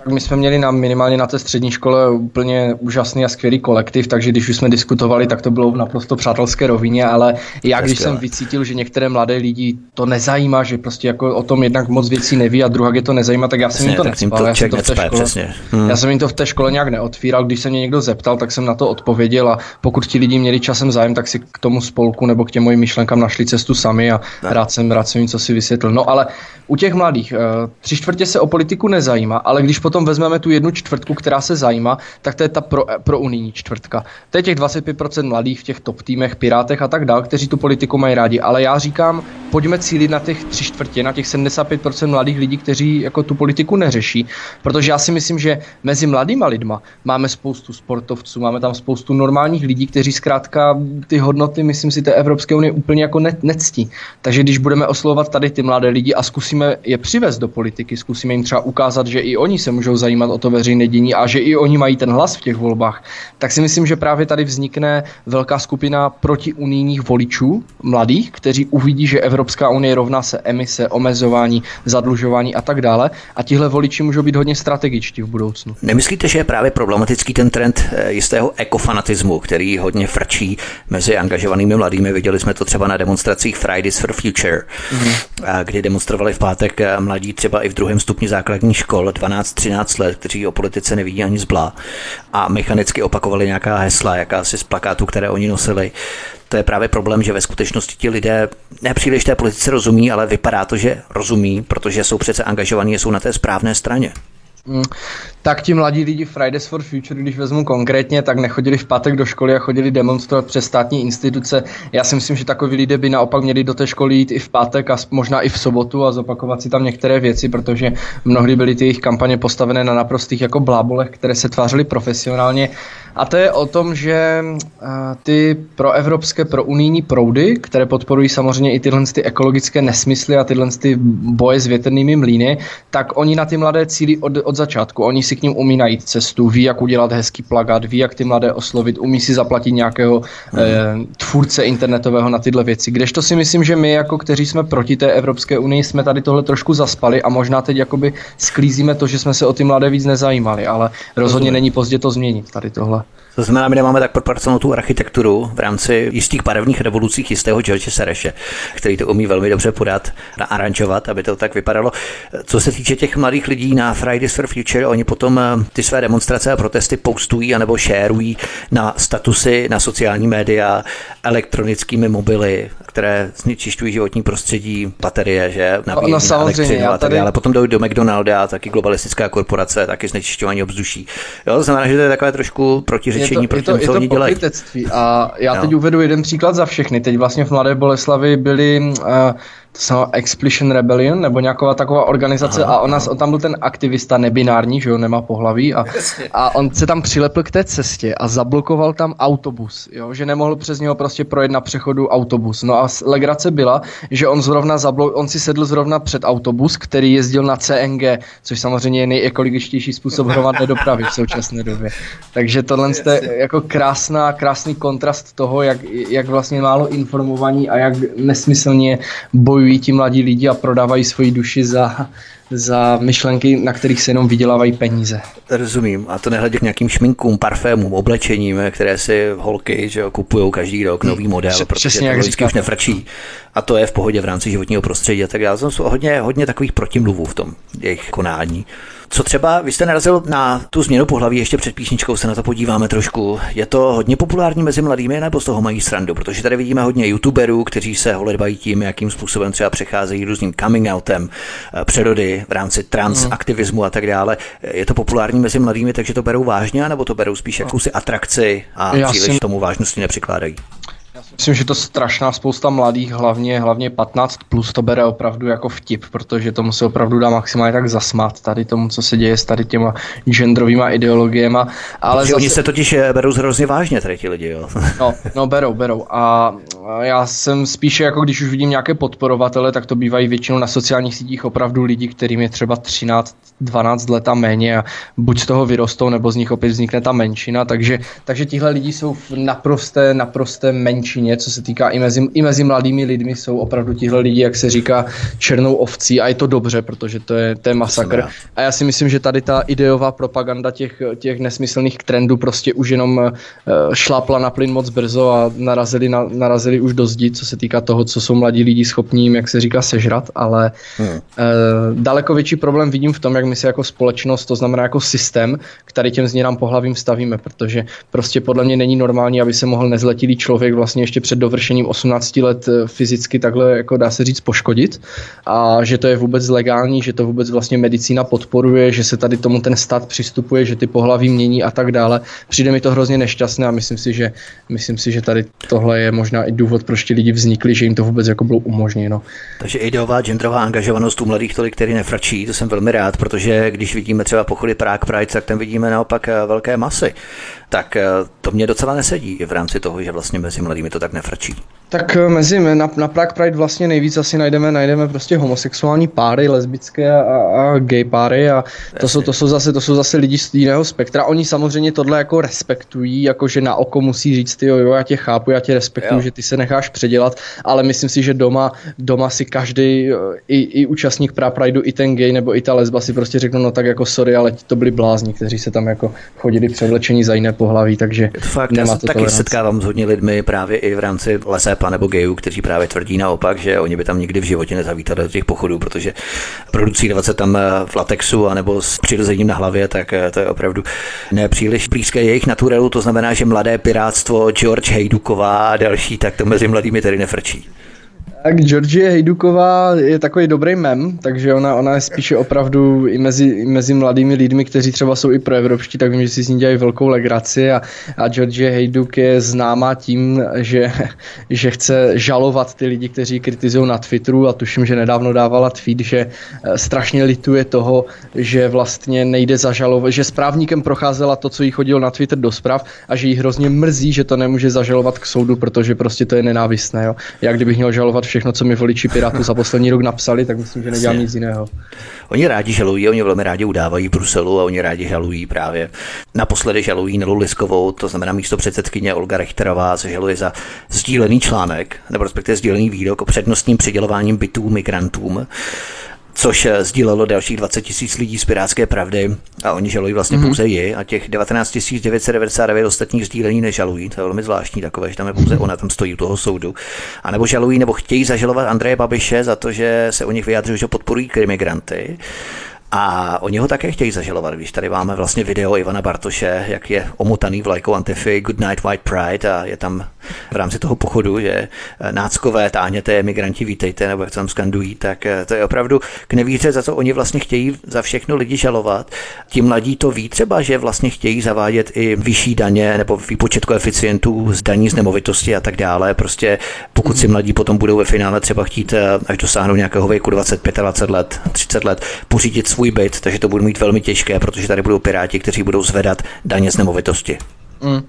Tak my jsme měli na, minimálně na té střední škole úplně úžasný a skvělý kolektiv, takže když už jsme diskutovali, tak to bylo v naprosto přátelské rovině, ale já, když jsem vycítil, že některé mladé lidi to nezajímá, že prostě jako o tom jednak moc věcí neví a druhá je to nezajímá, tak já jsem jim to necpal. Já, jsem to v té škole, hmm. já jsem jim to v té škole nějak neotvíral, když se mě někdo zeptal, tak jsem na to odpověděl a pokud ti lidi měli časem zájem, tak si k tomu spolku nebo k těm mojim myšlenkám našli cestu sami a rád jsem, rád jsem jim co si vysvětlil. No ale u těch mladých, eh, tři čtvrtě se o politiku nezajímá, ale když potom vezmeme tu jednu čtvrtku, která se zajímá, tak to je ta pro, pro unijní čtvrtka. To je těch 25% mladých v těch top týmech, pirátech a tak dál, kteří tu politiku mají rádi. Ale já říkám, pojďme cílit na těch tři čtvrtě, na těch 75% mladých lidí, kteří jako tu politiku neřeší. Protože já si myslím, že mezi mladýma lidma máme spoustu sportovců, máme tam spoustu normálních lidí, kteří zkrátka ty hodnoty, myslím si, té Evropské unie úplně jako ne, nectí. Takže když budeme oslovovat tady ty mladé lidi a zkusíme je přivést do politiky, zkusíme jim třeba ukázat, že i oni se můžou zajímat o to veřejné dění a že i oni mají ten hlas v těch volbách, tak si myslím, že právě tady vznikne velká skupina protiunijních voličů, mladých, kteří uvidí, že Evropská unie rovná se emise, omezování, zadlužování a tak dále. A tihle voliči můžou být hodně strategičtí v budoucnu.
Nemyslíte, že je právě problematický ten trend eh, jistého ekofanatismu, který hodně frčí mezi angažovanými mladými? Viděli jsme to třeba na demonstracích Fridays for Future, mm-hmm. kdy demonstrovali v pátek eh, mladí třeba i v druhém stupni základní škol, 12-13 let, kteří o politice nevidí ani zblá a mechanicky opakovali nějaká hesla, jakási z plakátů, které oni nosili. To je právě problém, že ve skutečnosti ti lidé nepříliš té politice rozumí, ale vypadá to, že rozumí, protože jsou přece angažovaní a jsou na té správné straně.
Mm, tak ti mladí lidi Fridays for Future, když vezmu konkrétně, tak nechodili v pátek do školy a chodili demonstrovat přes státní instituce. Já si myslím, že takoví lidé by naopak měli do té školy jít i v pátek a možná i v sobotu a zopakovat si tam některé věci, protože mnohdy byly ty jejich kampaně postavené na naprostých jako blábolech, které se tvářily profesionálně. A to je o tom, že ty proevropské, prounijní proudy, které podporují samozřejmě i tyhle ty ekologické nesmysly a tyhle ty boje s větrnými mlýny, tak oni na ty mladé cíly od, od začátku. Oni si k ním umí najít cestu, ví, jak udělat hezký plagát, ví, jak ty mladé oslovit, umí si zaplatit nějakého eh, tvůrce internetového na tyhle věci. Kdežto si myslím, že my, jako kteří jsme proti té Evropské unii, jsme tady tohle trošku zaspali a možná teď jakoby sklízíme to, že jsme se o ty mladé víc nezajímali, ale rozhodně není pozdě to změnit tady tohle.
To znamená, my nemáme tak propracovanou tu architekturu v rámci jistých barevných revolucích jistého George Sereše, který to umí velmi dobře podat, naaranžovat, aby to tak vypadalo. Co se týče těch mladých lidí na Fridays for Future, oni potom eh, ty své demonstrace a protesty postují anebo šérují na statusy, na sociální média, elektronickými mobily, které znečišťují životní prostředí, baterie, že
nabíjí no, no, samozřejmě,
a tady... ale potom jdou do McDonalda, taky globalistická korporace, taky znečišťování obzduší. Jo, to znamená, že to je takové trošku protiřečení
proti tomu, co oni dělají. A já teď uvedu jeden příklad za všechny. Teď vlastně v Mladé Boleslavi byli uh, to se Explosion Rebellion, nebo nějaká taková organizace aha, a ona, on tam byl ten aktivista nebinární, že jo, nemá pohlaví a, a on se tam přilepl k té cestě a zablokoval tam autobus, jo, že nemohl přes něho prostě projet na přechodu autobus. No a legrace byla, že on zrovna zablo- on si sedl zrovna před autobus, který jezdil na CNG, což samozřejmě je nejekologičtější způsob hromadné dopravy v současné době. Takže tohle je jako krásná, krásný kontrast toho, jak, jak vlastně málo informovaní a jak nesmyslně bojují bojují ti mladí lidi a prodávají svoji duši za, za myšlenky, na kterých se jenom vydělávají peníze.
Rozumím. A to nehledě k nějakým šminkům, parfémům, oblečením, které si holky že kupují každý rok nový model, Přesně protože to vždycky už nefrčí. A to je v pohodě v rámci životního prostředí a tak dále. Jsou hodně, hodně takových protimluvů v tom jejich konání. Co třeba, vy jste narazil na tu změnu pohlaví, ještě před písničkou se na to podíváme trošku. Je to hodně populární mezi mladými, nebo z toho mají srandu? Protože tady vidíme hodně youtuberů, kteří se holedbají tím, jakým způsobem třeba přecházejí různým coming outem, eh, přerody v rámci trans mm. aktivismu a tak dále. Je to populární mezi mladými, takže to berou vážně, nebo to berou spíš jakousi atrakci a Já příliš si... tomu vážnosti nepřikládají?
Myslím, že to strašná spousta mladých, hlavně, hlavně 15 plus to bere opravdu jako vtip, protože tomu se opravdu dá maximálně tak zasmát tady tomu, co se děje s tady těma genderovýma ideologiemi.
Ale zase... oni se totiž eh, berou hrozně vážně, tady ti lidi, jo.
no, no, berou, berou. A já jsem spíše jako když už vidím nějaké podporovatele, tak to bývají většinou na sociálních sítích opravdu lidi, kterým je třeba 13, 12 let a méně a buď z toho vyrostou, nebo z nich opět vznikne ta menšina, takže, takže tihle lidi jsou v naprosté, naprosté menšině, co se týká i mezi, i mezi mladými lidmi jsou opravdu tihle lidi, jak se říká, černou ovcí a je to dobře, protože to je, to je masakr. A já si myslím, že tady ta ideová propaganda těch, těch nesmyslných trendů prostě už jenom uh, šlápla na plyn moc brzo a narazili na, narazili už do zdi, co se týká toho, co jsou mladí lidi schopní jim, jak se říká, sežrat, ale hmm. e, daleko větší problém vidím v tom, jak my se jako společnost, to znamená jako systém, který těm změnám pohlavím stavíme, protože prostě podle mě není normální, aby se mohl nezletilý člověk vlastně ještě před dovršením 18 let eh, fyzicky takhle, jako dá se říct, poškodit a že to je vůbec legální, že to vůbec vlastně medicína podporuje, že se tady tomu ten stát přistupuje, že ty pohlaví mění a tak dále. Přijde mi to hrozně nešťastné a myslím si, že, myslím si, že tady tohle je možná i důvod, proč ti lidi vznikli, že jim to vůbec jako bylo umožněno.
Takže ideová genderová angažovanost u mladých tolik, který nefračí, to jsem velmi rád, protože když vidíme třeba pochody Prague Pride, tak tam vidíme naopak eh, velké masy tak eh, to mě docela nesedí v rámci toho, že vlastně mezi mladými to tak nefrčí.
Tak eh, mezi na, na Prague Pride vlastně nejvíc asi najdeme, najdeme prostě homosexuální páry, lesbické a, a gay páry a to jsou, to, jsou zase, to jsou zase lidi z jiného spektra. Oni samozřejmě tohle jako respektují, jako že na oko musí říct, ty jo, jo, já tě chápu, já tě respektuju, jo. že ty se necháš předělat, ale myslím si, že doma, doma si každý, eh, i, i účastník Prague Prideu, i ten gay nebo i ta lesba si prostě řeknou, no tak jako sorry, ale to byli blázni, kteří se tam jako chodili převlečení za jiné pohlaví, takže
fakt, nemá já to taky toleranci. setkávám s hodně lidmi právě i v rámci lesepa nebo gejů, kteří právě tvrdí naopak, že oni by tam nikdy v životě nezavítali do těch pochodů, protože producírovat se tam eh, v latexu anebo s přirozením na hlavě, tak eh, to je opravdu nepříliš blízké jejich naturelu, to znamená, že mladé pirátstvo George Hejduková a další, tak to mezi mladými tedy nefrčí.
Tak Georgie Hejduková je takový dobrý mem, takže ona, ona je spíše opravdu i mezi, i mezi mladými lidmi, kteří třeba jsou i proevropští, tak vím, že si s ní dělají velkou legraci a, a Georgie Hejduk je známá tím, že, že chce žalovat ty lidi, kteří kritizují na Twitteru a tuším, že nedávno dávala tweet, že eh, strašně lituje toho, že vlastně nejde zažalovat, že s právníkem procházela to, co jí chodilo na Twitter do zpráv a že jí hrozně mrzí, že to nemůže zažalovat k soudu, protože prostě to je nenávistné. Jo? Já kdybych měl žalovat všechno, co mi voliči Pirátu za poslední rok napsali, tak myslím, že nedělám nic jiného.
Oni rádi žalují, oni velmi rádi udávají Bruselu a oni rádi žalují právě. Naposledy žalují Nelu Liskovou, to znamená místo předsedkyně Olga Rechterová, se žaluje za sdílený článek, nebo respektive sdílený výrok o přednostním přidělováním bytů migrantům což eh, sdílelo dalších 20 tisíc lidí z Pirátské pravdy a oni žalují vlastně mm-hmm. pouze ji a těch 19 999 ostatních sdílení nežalují. To je velmi zvláštní takové, že tam je pouze ona, tam stojí u toho soudu. A nebo žalují, nebo chtějí zažalovat Andreje Babiše za to, že se o nich vyjádřují, že podporují krimigranty. A oni ho také chtějí zažalovat, když tady máme vlastně video Ivana Bartoše, jak je omotaný vlajkou Antify Good Night White Pride a je tam v rámci toho pochodu, že eh, náckové táhněte, migranti vítejte, nebo jak tam skandují, tak eh, to je opravdu k nevíře, za co oni vlastně chtějí za všechno lidi žalovat. Ti mladí to ví třeba, že vlastně chtějí zavádět i vyšší daně nebo výpočet koeficientů z daní z nemovitosti a tak dále. Prostě pokud si mladí potom budou ve finále třeba chtít, eh, až dosáhnou nějakého věku 25, 20 let, 30 let, pořídit svůj byt, takže to budou mít velmi těžké, protože tady budou piráti, kteří budou zvedat daně z nemovitosti.
Mm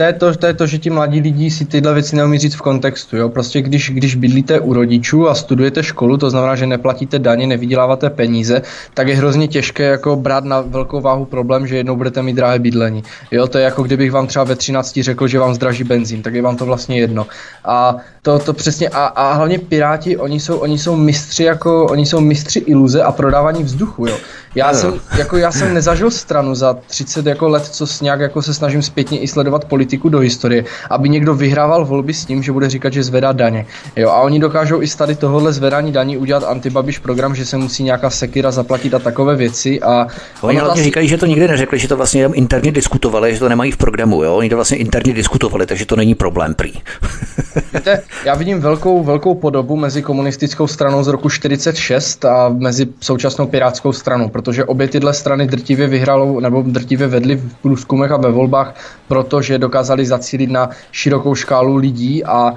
to je to, to je to, že ti mladí lidi si tyhle věci neumí říct v kontextu. Jo? Prostě když, když bydlíte u rodičů a studujete školu, to znamená, že neplatíte daně, nevyděláváte peníze, tak je hrozně těžké jako brát na velkou váhu problém, že jednou budete mít drahé bydlení. Jo, to je jako kdybych vám třeba ve 13 řekl, že vám zdraží benzín, tak je vám to vlastně jedno. A to, to přesně, a, a hlavně Piráti, oni jsou, oni jsou mistři jako, oni jsou mistři iluze a prodávání vzduchu, jo. Já, no. jsem, jako já jsem nezažil stranu za 30 jako let, co s nějak jako se snažím zpětně i sledovat politiku do historie, aby někdo vyhrával volby s tím, že bude říkat, že zvedá daně. Jo, a oni dokážou i z tady tohohle zvedání daní udělat antibabiš program, že se musí nějaká sekira zaplatit a takové věci. A
oni hlavně vlastně... říkají, že to nikdy neřekli, že to vlastně jenom interně diskutovali, že to nemají v programu, jo? Oni to vlastně interně diskutovali, takže to není problém prý.
Víte, já vidím velkou, velkou podobu mezi komunistickou stranou z roku 46 a mezi současnou pirátskou stranou, protože obě tyhle strany drtivě vyhralo nebo drtivě vedly v průzkumech a ve volbách, protože dokázali zacílit na širokou škálu lidí a e,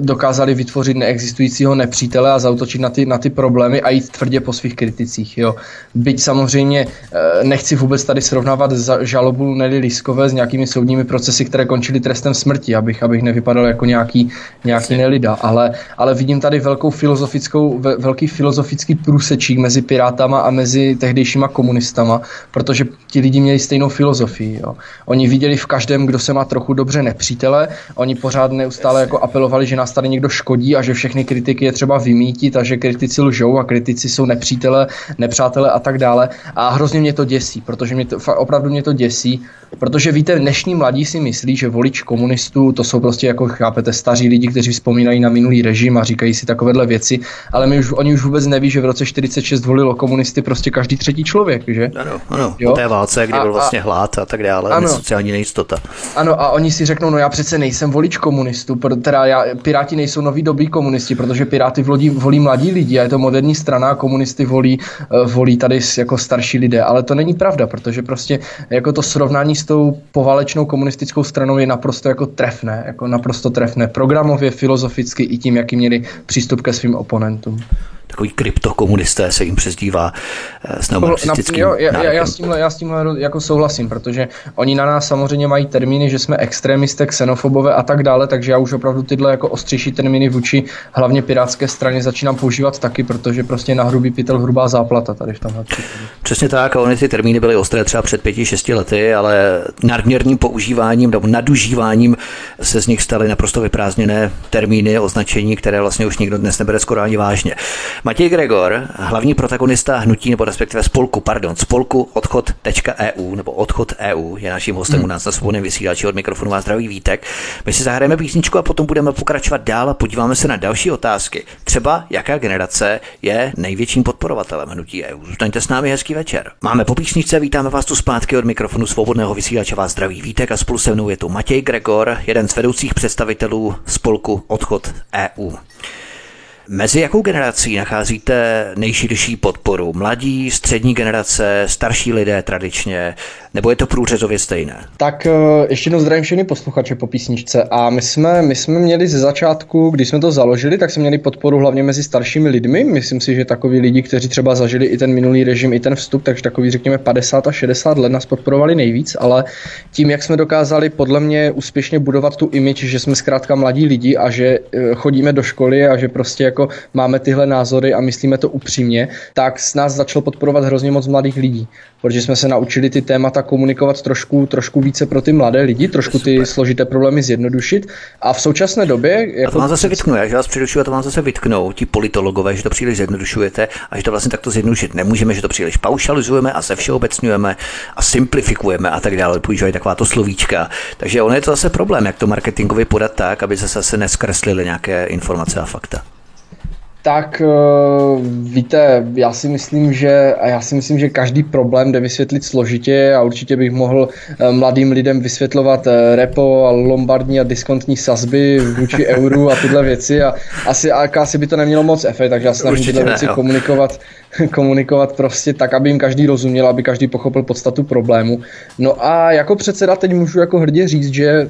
dokázali vytvořit neexistujícího nepřítele a zautočit na ty, na ty problémy a jít tvrdě po svých kriticích. Jo. Byť samozřejmě e, nechci vůbec tady srovnávat žalobu Nelly Liskové s nějakými soudními procesy, které končily trestem smrti, abych, abych nevypadal jako nějaký, nějaký nelida, ale, ale vidím tady velkou filozofickou, velký filozofický průsečík mezi Pirátama a mezi tehdy tehdejšíma komunistama, protože ti lidi měli stejnou filozofii. Jo. Oni viděli v každém, kdo se má trochu dobře nepřítele, oni pořád neustále jako apelovali, že nás tady někdo škodí a že všechny kritiky je třeba vymítit a že kritici lžou a kritici jsou nepřítele, nepřátelé a tak dále. A hrozně mě to děsí, protože mě to, opravdu mě to děsí, protože víte, dnešní mladí si myslí, že volič komunistů to jsou prostě jako, chápete, staří lidi, kteří vzpomínají na minulý režim a říkají si takovéhle věci, ale my už, oni už vůbec neví, že v roce 46 volilo komunisty prostě každý třetí člověk, že?
Ano, ano, jo? po té válce, kdy a, byl vlastně hlad a tak dále, ano, sociální nejistota.
Ano, a oni si řeknou, no já přece nejsem volič komunistů, teda já, Piráti nejsou noví dobí komunisti, protože Piráty volí, volí mladí lidi a je to moderní strana a komunisty volí, uh, volí tady jako starší lidé, ale to není pravda, protože prostě jako to srovnání s tou poválečnou komunistickou stranou je naprosto jako trefné, jako naprosto trefné programově, filozoficky i tím, jaký měli přístup ke svým oponentům
takový kryptokomunisté se jim přezdívá eh, s neomarxistickým
jo, já, já, já, s tímhle, já s tímhle jako souhlasím, protože oni na nás samozřejmě mají termíny, že jsme extrémisté, xenofobové a tak dále, takže já už opravdu tyhle jako ostřejší termíny vůči hlavně pirátské straně začínám používat taky, protože prostě na hrubý pytel hrubá záplata tady v tomhle
Přesně tak, a ony ty termíny byly ostré třeba před pěti, šesti lety, ale nadměrným používáním nebo nadužíváním se z nich staly naprosto vyprázdněné termíny, označení, které vlastně už nikdo dnes nebere skoro ani vážně. Matěj Gregor, hlavní protagonista hnutí, nebo respektive spolku, pardon, spolku odchod.eu nebo odchod EU, je naším hostem hmm. u nás na svobodném vysílači od mikrofonu vás zdraví Vítek. My si zahrajeme písničku a potom budeme pokračovat dál a podíváme se na další otázky. Třeba jaká generace je největším podporovatelem hnutí EU. Zůstaňte s námi hezký večer. Máme po písničce, vítáme vás tu zpátky od mikrofonu svobodného vysílače vás zdraví Vítek a spolu se mnou je tu Matěj Gregor, jeden z vedoucích představitelů spolku Odchod EU. Mezi jakou generací nacházíte nejširší podporu? Mladí, střední generace, starší lidé tradičně, nebo je to průřezově stejné?
Tak eh, ještě jednou zdravím všechny posluchače po písničce. A my jsme, my jsme měli ze začátku, když jsme to založili, tak jsme měli podporu hlavně mezi staršími lidmi. Myslím si, že takoví lidi, kteří třeba zažili i ten minulý režim, i ten vstup, takže takový řekněme 50 a 60 let nás podporovali nejvíc, ale tím, jak jsme dokázali podle mě úspěšně budovat tu image, že jsme zkrátka mladí lidi a že eh, chodíme do školy a že prostě jako máme tyhle názory a myslíme to upřímně, tak s nás začalo podporovat hrozně moc mladých lidí, protože jsme se naučili ty témata komunikovat trošku, trošku více pro ty mladé lidi, trošku ty složité problémy zjednodušit. A v současné době.
Jako... A to vám zase vytknu, já, že vás předučuju, a to vám zase vytknou ti politologové, že to příliš zjednodušujete a že to vlastně takto zjednodušit nemůžeme, že to příliš paušalizujeme a se všeobecňujeme a simplifikujeme a tak dále. Používají takováto slovíčka. Takže ono je to zase problém, jak to marketingově podat tak, aby zase se neskreslili nějaké informace a fakta.
Tak eh, víte, já si myslím, že já si myslím, že každý problém jde vysvětlit složitě a určitě bych mohl eh, mladým lidem vysvětlovat eh, repo a lombardní a diskontní sazby vůči euru a tyhle věci a asi, a asi by to nemělo moc efekt, takže já snažím tyhle věci ne, komunikovat, komunikovat prostě tak, aby jim každý rozuměl, aby každý pochopil podstatu problému. No a jako předseda teď můžu jako hrdě říct, že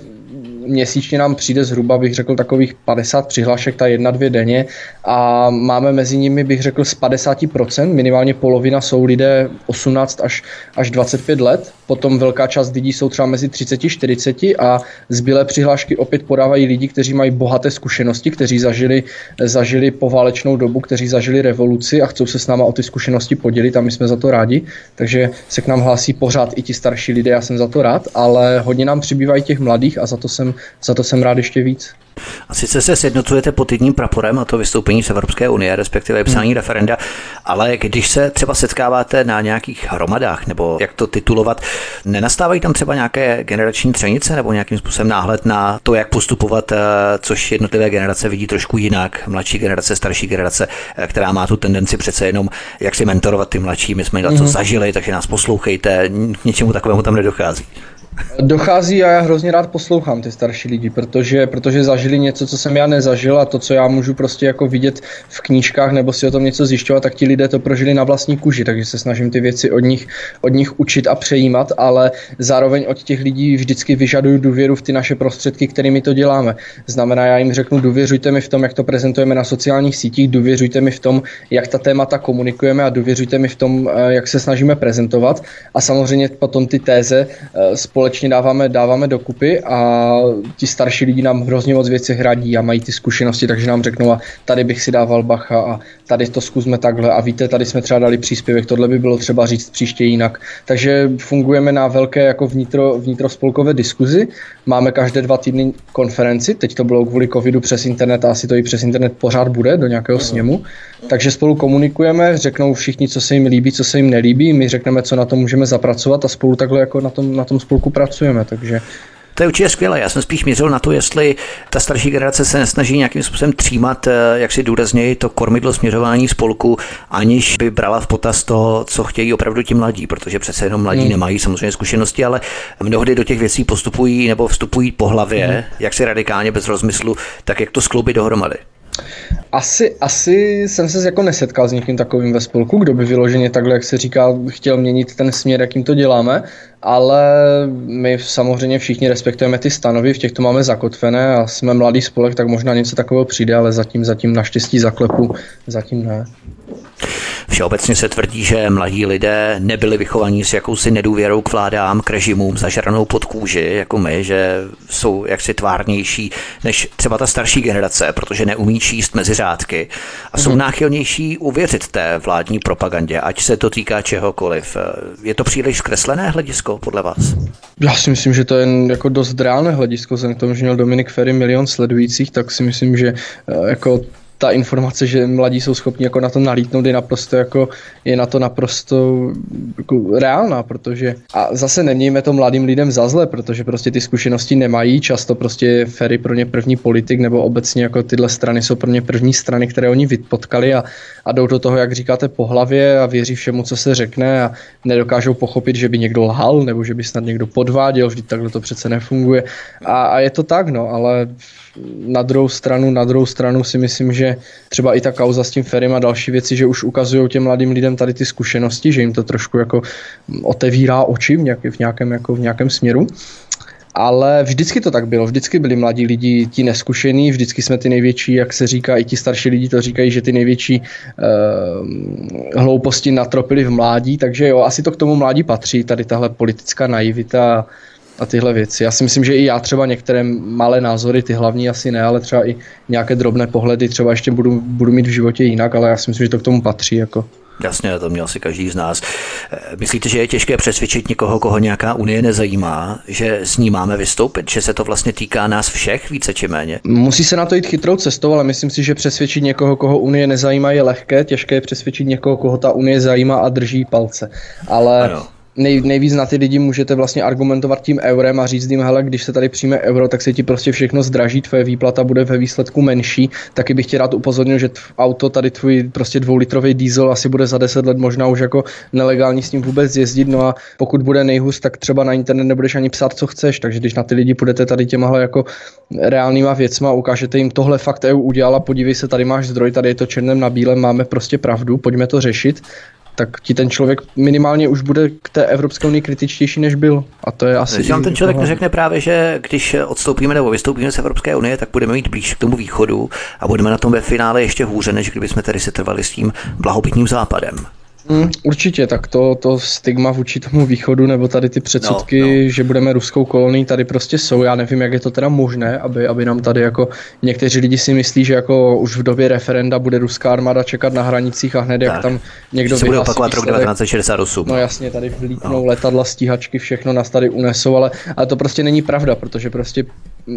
měsíčně nám přijde zhruba, bych řekl, takových 50 přihlášek, ta jedna, dvě denně. A máme mezi nimi, bych řekl, z 50%, minimálně polovina jsou lidé 18 až, až 25 let, potom velká část lidí jsou třeba mezi 30 40 a zbylé přihlášky opět podávají lidi, kteří mají bohaté zkušenosti, kteří zažili, zažili poválečnou dobu, kteří zažili revoluci a chcou se s náma o ty zkušenosti podělit a my jsme za to rádi, takže se k nám hlásí pořád i ti starší lidé, já jsem za to rád, ale hodně nám přibývají těch mladých a za to jsem za to jsem rád ještě víc.
A sice se sjednocujete pod jedním praporem, a to vystoupení z Evropské unie, respektive psání hmm. referenda, ale když se třeba setkáváte na nějakých hromadách, nebo jak to titulovat, nenastávají tam třeba nějaké generační třenice nebo nějakým způsobem náhled na to, jak postupovat, eh, což jednotlivé generace vidí trošku jinak, mladší generace, starší generace, eh, která má tu tendenci přece jenom, jak si mentorovat ty mladší, my jsme na to hmm. zažili, takže nás poslouchejte, k něčemu takovému tam nedochází.
Dochází a já hrozně rád poslouchám ty starší lidi, protože, protože zažili něco, co jsem já nezažil a to, co já můžu prostě jako vidět v knížkách nebo si o tom něco zjišťovat, tak ti lidé to prožili na vlastní kůži, takže se snažím ty věci od nich, od nich učit a přejímat, ale zároveň od těch lidí vždycky vyžaduju důvěru v ty naše prostředky, kterými to děláme. Znamená, já jim řeknu, důvěřujte mi v tom, jak to prezentujeme na sociálních sítích, důvěřujte mi v tom, jak ta témata komunikujeme a důvěřujte mi v tom, eh, jak se snažíme prezentovat. A samozřejmě potom ty téze eh, společně společně dáváme, dáváme dokupy a ti starší lidi nám hrozně moc věci hradí a mají ty zkušenosti, takže nám řeknou a tady bych si dával bacha a tady to zkusme takhle. A víte, tady jsme třeba dali příspěvek, tohle by bylo třeba říct příště jinak. Takže fungujeme na velké jako vnitro, vnitrospolkové diskuzi, máme každé dva týdny konferenci, teď to bylo kvůli covidu přes internet a asi to i přes internet pořád bude do nějakého sněmu, takže spolu komunikujeme, řeknou všichni, co se jim líbí, co se jim nelíbí, my řekneme, co na to můžeme zapracovat a spolu takhle jako na tom, na tom spolku pracujeme, takže
to je určitě skvělé. Já jsem spíš mířil na to, jestli ta starší generace se nesnaží nějakým způsobem třímat, eh, jak si důrazněji, to kormidlo směřování spolku, aniž by brala v potaz to, co chtějí opravdu ti mladí, protože přece jenom mladí hmm. nemají samozřejmě zkušenosti, ale mnohdy do těch věcí postupují nebo vstupují po hlavě, hmm. jak si radikálně bez rozmyslu, tak jak to skloubit dohromady.
Asi, asi jsem se jako nesetkal s někým takovým ve spolku, kdo by vyloženě takhle, jak se říká, chtěl měnit ten směr, jakým to děláme, ale my samozřejmě všichni respektujeme ty stanovy, v těch to máme zakotvené a jsme mladý spolek, tak možná něco takového přijde, ale zatím, zatím naštěstí zaklepu, zatím ne.
Všeobecně se tvrdí, že mladí lidé nebyli vychovaní s jakousi nedůvěrou k vládám, k režimům, zažranou pod kůži, jako my, že jsou jaksi tvárnější než třeba ta starší generace, protože neumí číst mezi řádky a jsou mm-hmm. náchylnější uvěřit té vládní propagandě, ať se to týká čehokoliv. Je to příliš zkreslené hledisko podle vás?
Já si myslím, že to je jako dost reálné hledisko, vzhledem k tomu, že měl Dominik Ferry milion sledujících, tak si myslím, že eh, jako ta informace, že mladí jsou schopni jako na to nalítnout, je naprosto jako, je na to naprosto jako reálná, protože a zase nemějme to mladým lidem za zle, protože prostě ty zkušenosti nemají, často prostě Ferry pro ně první politik, nebo obecně jako tyhle strany jsou pro ně první strany, které oni vypotkali a, a jdou do toho, jak říkáte, po hlavě a věří všemu, co se řekne a nedokážou pochopit, že by někdo lhal, nebo že by snad někdo podváděl, vždyť takhle to přece nefunguje. A, a je to tak, no, ale na druhou stranu, na druhou stranu si myslím, že třeba i ta kauza s tím Ferim a další věci, že už ukazují těm mladým lidem tady ty zkušenosti, že jim to trošku jako otevírá oči v, nějaký, v, nějakém, jako v nějakém směru. Ale vždycky to tak bylo, vždycky byli mladí lidi ti neskušení, vždycky jsme ty největší, jak se říká, i ti starší lidi to říkají, že ty největší uh, hlouposti natropili v mládí, takže jo, asi to k tomu mládí patří, tady tahle politická naivita a tyhle věci. Já si myslím, že i já třeba některé malé názory, ty hlavní asi ne, ale třeba i nějaké drobné pohledy třeba ještě budu, budu mít v životě jinak, ale já si myslím, že to k tomu patří. Jako.
Jasně, to měl si každý z nás. Myslíte, že je těžké přesvědčit někoho, koho nějaká unie nezajímá, že s ní máme vystoupit, že se to vlastně týká nás všech více či méně?
Musí se na to jít chytrou cestou, ale myslím si, že přesvědčit někoho, koho unie nezajímá, je lehké. Těžké je přesvědčit někoho, koho ta unie zajímá a drží palce. Ale ano nej, nejvíc na ty lidi můžete vlastně argumentovat tím eurem a říct jim, hele, když se tady přijme euro, tak se ti prostě všechno zdraží, tvoje výplata bude ve výsledku menší. Taky bych tě rád upozornil, že auto, tady tvůj prostě dvoulitrový diesel asi bude za 10 let možná už jako nelegální s ním vůbec jezdit. No a pokud bude nejhus, tak třeba na internet nebudeš ani psát, co chceš. Takže když na ty lidi půjdete tady těmahle jako reálnýma věcma, ukážete jim tohle fakt EU udělala, podívej se, tady máš zdroj, tady je to černém na bílém, máme prostě pravdu, pojďme to řešit tak ti ten člověk minimálně už bude k té Evropské unii kritičtější, než byl. A to je asi.
Že ten člověk neřekne právě, že když odstoupíme nebo vystoupíme z Evropské unie, tak budeme mít blíž k tomu východu a budeme na tom ve finále ještě hůře, než kdybychom tady se trvali s tím blahobytným západem.
Mm, určitě, tak to, to stigma vůči tomu východu, nebo tady ty předsudky, no, no. že budeme ruskou kolonií, tady prostě jsou. Já nevím, jak je to teda možné, aby, aby nám tady jako někteří lidi si myslí, že jako už v době referenda bude ruská armáda čekat na hranicích a hned tak. jak tam někdo
se bude opakovat rok 1968.
No jasně, tady vlítnou no. letadla, stíhačky, všechno nás tady unesou, ale, ale to prostě není pravda, protože prostě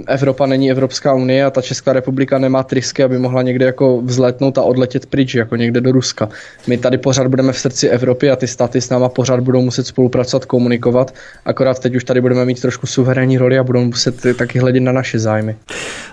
Evropa není Evropská unie a ta Česká republika nemá trysky, aby mohla někde jako vzletnout a odletět pryč, jako někde do Ruska. My tady pořád budeme v srdci Evropy a ty státy s náma pořád budou muset spolupracovat, komunikovat, akorát teď už tady budeme mít trošku suverénní roli a budou muset taky hledět na naše zájmy.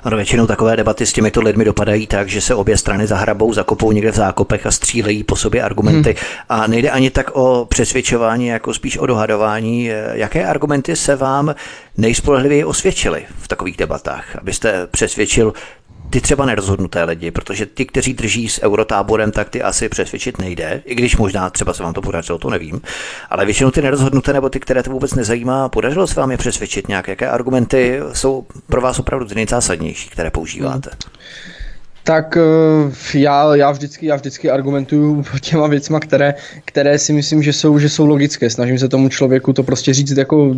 Ano, většinou takové debaty s těmito lidmi dopadají tak, že se obě strany zahrabou, zakopou někde v zákopech a střílejí po sobě argumenty. Hmm. A nejde ani tak o přesvědčování, jako spíš o dohadování. Jaké argumenty se vám nejspolehlivěji osvědčily v takových debatách, abyste přesvědčil ty třeba nerozhodnuté lidi, protože ty, kteří drží s eurotáborem, tak ty asi přesvědčit nejde, i když možná třeba se vám to podařilo, to nevím. Ale většinou ty nerozhodnuté nebo ty, které to vůbec nezajímá, podařilo se vám je přesvědčit nějaké, jaké argumenty jsou pro vás opravdu ty nejzásadnější, které používáte. Hmm.
Tak eh, já, já, vždycky, já vždycky argumentuju těma věcma, které, které si myslím, že jsou, že jsou logické. Snažím se tomu člověku to prostě říct, jako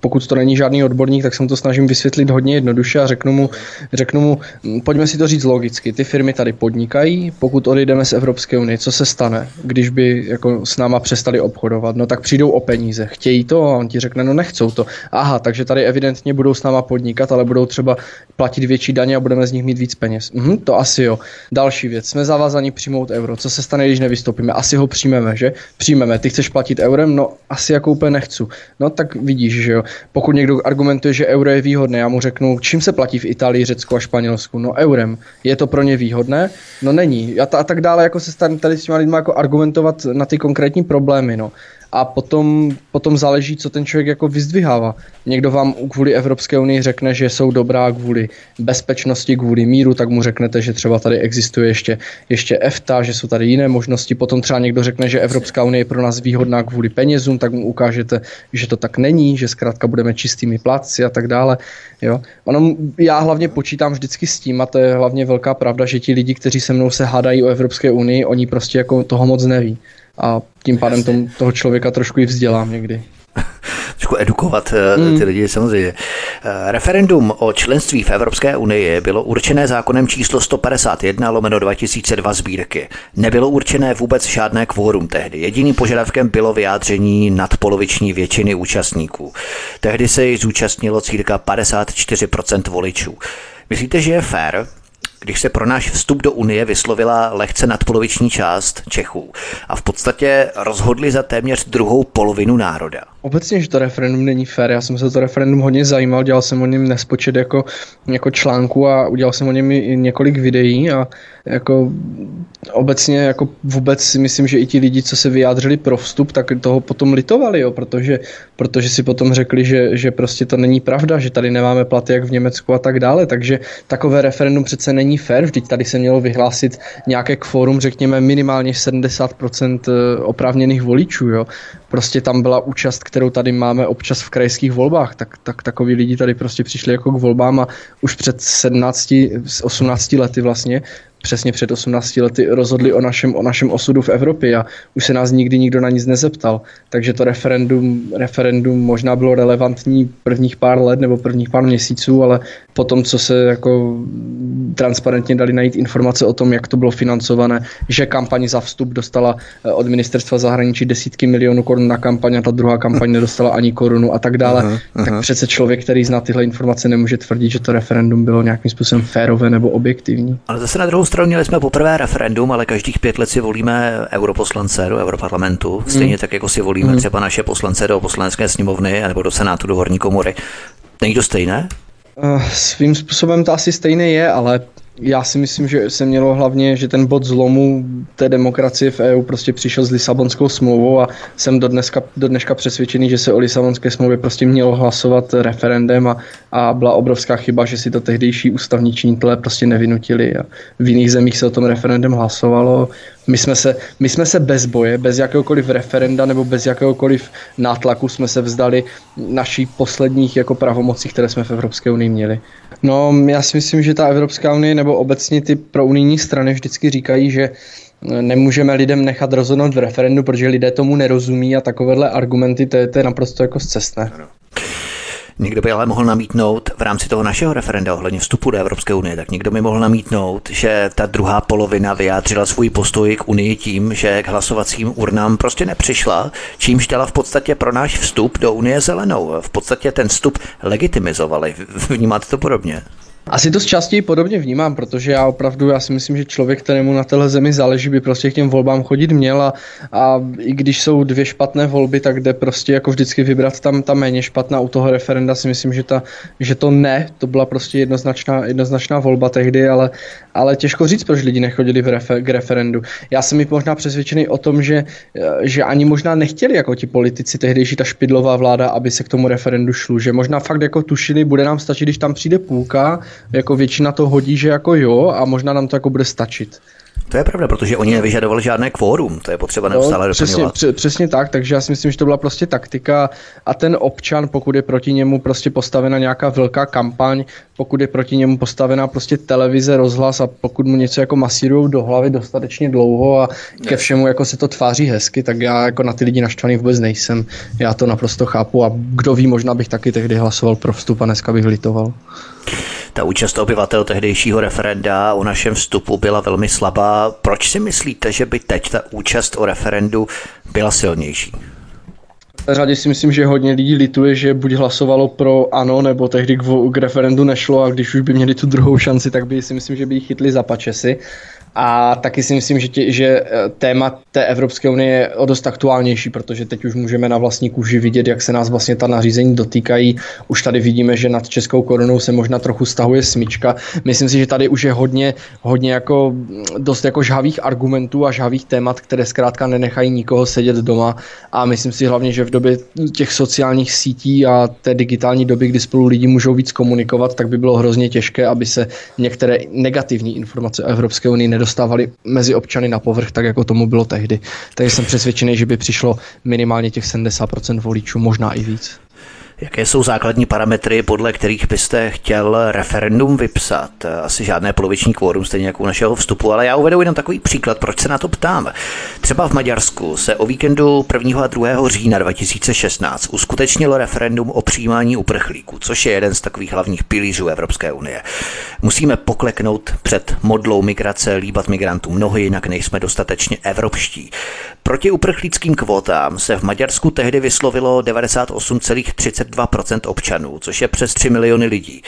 pokud to není žádný odborník, tak se to snažím vysvětlit hodně jednoduše a řeknu mu, řeknu mu, pojďme si to říct logicky. Ty firmy tady podnikají, pokud odejdeme z Evropské unie, co se stane, když by jako s náma přestali obchodovat? No tak přijdou o peníze, chtějí to a on ti řekne, no nechcou to. Aha, takže tady evidentně budou s náma podnikat, ale budou třeba platit větší daně a budeme z nich mít víc peněz. Mhm, to asi jo. Další věc, jsme zavázaní přijmout euro. Co se stane, když nevystoupíme? Asi ho přijmeme, že? Přijmeme. Ty chceš platit eurem? No, asi jako úplně nechci. No, tak vidíš, že jo. Pokud někdo argumentuje, že euro je výhodné, já mu řeknu, čím se platí v Itálii, Řecku a Španělsku? No, eurem. Je to pro ně výhodné? No, není. A, ta, a tak dále, jako se stane tady s těma lidmi jako argumentovat na ty konkrétní problémy, no a potom, potom záleží, co ten člověk jako vyzdvihává. Někdo vám kvůli Evropské unii řekne, že jsou dobrá kvůli bezpečnosti, kvůli míru, tak mu řeknete, že třeba tady existuje ještě, ještě EFTA, že jsou tady jiné možnosti. Potom třeba někdo řekne, že Evropská unie je pro nás výhodná kvůli penězům, tak mu ukážete, že to tak není, že zkrátka budeme čistými plátci a tak dále. Jo? Ono, já hlavně počítám vždycky s tím, a to je hlavně velká pravda, že ti lidi, kteří se mnou se hádají o Evropské unii, oni prostě jako toho moc neví a tím pádem tom, toho člověka trošku i vzdělám někdy.
trošku edukovat mm. ty lidi samozřejmě. Eh, referendum o členství v Evropské unii bylo určené zákonem číslo 151 lomeno 2002 sbírky. Nebylo určené vůbec žádné kvórum tehdy. Jediným požadavkem bylo vyjádření nadpoloviční většiny účastníků. Tehdy se ji zúčastnilo círka 54% voličů. Myslíte, že je fér, když se pro náš vstup do Unie vyslovila lehce nadpoloviční část Čechů a v podstatě rozhodli za téměř druhou polovinu národa.
Obecně, že to referendum není fér. Já jsem se to referendum hodně zajímal, dělal jsem o něm nespočet jako, jako článku a udělal jsem o něm i několik videí a jako obecně jako vůbec si myslím, že i ti lidi, co se vyjádřili pro vstup, tak toho potom litovali, jo, protože, protože si potom řekli, že, že prostě to není pravda, že tady nemáme platy jak v Německu a tak dále, takže takové referendum přece není fér, vždyť tady se mělo vyhlásit nějaké kvórum, řekněme minimálně 70% eh, oprávněných voličů, jo. Prostě tam byla účast, kterou tady máme občas v krajských volbách, tak, tak takoví lidi tady prostě přišli jako k volbám a už před 17, 18 lety vlastně přesně před 18 lety rozhodli o našem, o našem osudu v Evropě a už se nás nikdy nikdo na nic nezeptal. Takže to referendum, referendum možná bylo relevantní prvních pár let nebo prvních pár měsíců, ale potom, co se jako transparentně dali najít informace o tom, jak to bylo financované, že kampaň za vstup dostala eh, od ministerstva zahraničí desítky milionů korun na kampaň a ta druhá kampaň nedostala ani korunu a tak dále, uh-huh, uh-huh. tak přece člověk, který zná tyhle informace, nemůže tvrdit, že to referendum bylo nějakým způsobem férové nebo objektivní.
Ale zase na druhou stranu měli jsme poprvé referendum, ale každých pět let si volíme europoslance do Europarlamentu, stejně hmm. tak, jako si volíme hmm. třeba naše poslance do poslanecké sněmovny nebo do Senátu, do horní komory. Není to stejné?
Uh, svým způsobem to asi stejné je, ale já si myslím, že se mělo hlavně, že ten bod zlomu té demokracie v EU prostě přišel s Lisabonskou smlouvou a jsem do, dneska, do dneška přesvědčený, že se o Lisabonské smlouvě prostě mělo hlasovat referendem a, a byla obrovská chyba, že si to tehdejší ústavní činitelé prostě nevynutili a v jiných zemích se o tom referendem hlasovalo. My jsme, se, my jsme se bez boje, bez jakéhokoliv referenda nebo bez jakéhokoliv nátlaku jsme se vzdali naší posledních jako pravomocí, které jsme v Evropské unii měli. No, já si myslím, že ta Evropská unie nebo obecně ty prounijní strany vždycky říkají, že nemůžeme lidem nechat rozhodnout v referendu, protože lidé tomu nerozumí a takovéhle argumenty, to je, to je naprosto jako zcestné.
Někdo by ale mohl namítnout v rámci toho našeho referenda ohledně vstupu do Evropské unie, tak někdo by mohl namítnout, že ta druhá polovina vyjádřila svůj postoj k Unii tím, že k hlasovacím urnám prostě nepřišla, čímž dala v podstatě pro náš vstup do Unie zelenou. V podstatě ten vstup legitimizovali. Vnímáte to podobně?
Asi to z části podobně vnímám, protože já opravdu, já si myslím, že člověk, kterému na téhle zemi záleží, by prostě k těm volbám chodit měl a, a i když jsou dvě špatné volby, tak jde prostě jako vždycky vybrat tam ta méně špatná. U toho referenda si myslím, že, ta, že to ne, to byla prostě jednoznačná, jednoznačná volba tehdy, ale, ale těžko říct, proč lidi nechodili v refer, k referendu. Já jsem mi možná přesvědčený o tom, že, že ani možná nechtěli jako ti politici, tehdejší ta špidlová vláda, aby se k tomu referendu šlo, že možná fakt jako tušili, bude nám stačit, když tam přijde půlka, jako většina to hodí, že jako jo a možná nám to jako bude stačit.
To je pravda, protože oni nevyžadovali žádné kvórum, to je potřeba neustále no,
přesně, přesně tak, takže já si myslím, že to byla prostě taktika a ten občan, pokud je proti němu prostě postavena nějaká velká kampaň, pokud je proti němu postavená prostě televize, rozhlas a pokud mu něco jako masírují do hlavy dostatečně dlouho a ke všemu jako se to tváří hezky, tak já jako na ty lidi naštvaný vůbec nejsem. Já to naprosto chápu a kdo ví, možná bych taky tehdy hlasoval pro vstup a dneska bych litoval.
Ta účast obyvatel tehdejšího referenda o našem vstupu byla velmi slabá. Proč si myslíte, že by teď ta účast o referendu byla silnější?
Řadě si myslím, že hodně lidí lituje, že buď hlasovalo pro ano, nebo tehdy k, k referendu nešlo a když už by měli tu druhou šanci, tak by si myslím, že by ji chytli za pačesy. A taky si myslím, že, tě, že eh, téma té Evropské unie je o dost aktuálnější, protože teď už můžeme na vlastní kůži vidět, jak se nás vlastně ta nařízení dotýkají. Už tady vidíme, že nad českou korunou se možná trochu stahuje smyčka. Myslím si, že tady už je hodně, hodně jako dost jako žhavých argumentů a žhavých témat, které zkrátka nenechají nikoho sedět doma. A myslím si hlavně, že v době těch sociálních sítí a té digitální doby, kdy spolu lidi můžou víc komunikovat, tak by bylo hrozně těžké, aby se některé negativní informace o Evropské unii nedostávali mezi občany na povrch, tak jako tomu bylo tehdy. Takže jsem přesvědčený, že by přišlo minimálně těch 70% voličů, možná i víc.
Jaké jsou základní parametry, podle kterých byste chtěl referendum vypsat? Asi žádné poloviční kvórum, stejně jako u našeho vstupu, ale já uvedu jenom takový příklad, proč se na to ptám. Třeba v Maďarsku se o víkendu 1. a 2. října 2016 uskutečnilo referendum o přijímání uprchlíků, což je jeden z takových hlavních pilířů Evropské unie. Musíme pokleknout před modlou migrace, líbat migrantům nohy, jinak nejsme dostatečně evropští. Proti uprchlíckým kvótám se v Maďarsku tehdy vyslovilo 98,32% občanů, což je přes 3 miliony lidí.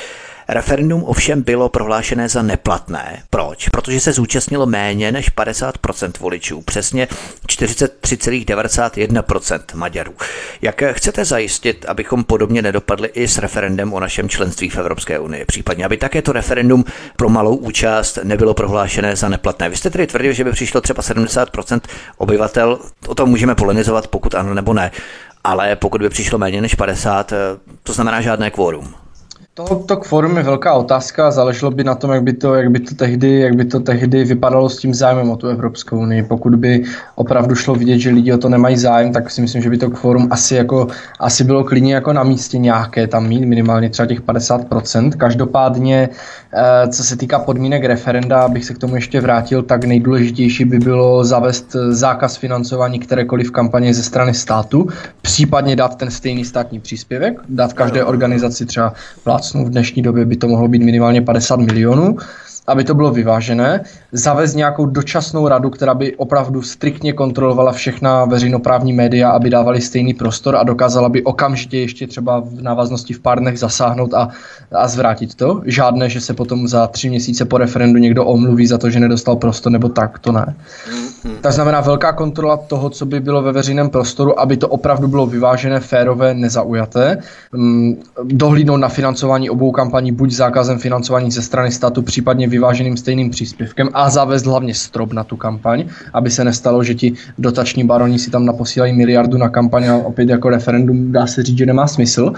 Referendum ovšem bylo prohlášené za neplatné. Proč? Protože se zúčastnilo méně než 50% voličů, přesně 43,91% Maďarů. Jak chcete zajistit, abychom podobně nedopadli i s referendem o našem členství v Evropské unii? Případně, aby také to referendum pro malou účast nebylo prohlášené za neplatné. Vy jste tedy tvrdil, že by přišlo třeba 70% obyvatel, o tom můžeme polenizovat, pokud ano nebo ne. Ale pokud by přišlo méně než 50, to znamená žádné kvórum.
To, to kvorum je velká otázka, záleželo by na tom, jak by, to, jak, by to tehdy, jak by to tehdy vypadalo s tím zájmem o tu Evropskou unii. Pokud by opravdu šlo vidět, že lidi o to nemají zájem, tak si myslím, že by to kvorum asi, jako, asi bylo klidně jako na místě nějaké tam mít, minimálně třeba těch 50%. Každopádně, eh, co se týká podmínek referenda, abych se k tomu ještě vrátil, tak nejdůležitější by bylo zavést zákaz financování kterékoliv kampaně ze strany státu, případně dát ten stejný státní příspěvek, dát každé organizaci třeba plát plácnu v dnešní době by to mohlo být minimálně 50 milionů, aby to bylo vyvážené, zavést nějakou dočasnou radu, která by opravdu striktně kontrolovala všechna veřejnoprávní média, aby dávali stejný prostor a dokázala by okamžitě ještě třeba v návaznosti v pár dnech zasáhnout a, a zvrátit to. Žádné, že se potom za tři měsíce po referendu někdo omluví za to, že nedostal prostor nebo tak, to ne. Mm-hmm. Tak znamená velká kontrola toho, co by bylo ve veřejném prostoru, aby to opravdu bylo vyvážené, férové, nezaujaté. Mm, dohlídnout na financování obou kampaní buď zákazem financování ze strany státu, případně vyváženým stejným příspěvkem a zavést hlavně strop na tu kampaň, aby se nestalo, že ti dotační baroni si tam naposílají miliardu na kampaň a opět jako referendum dá se říct, že nemá smysl.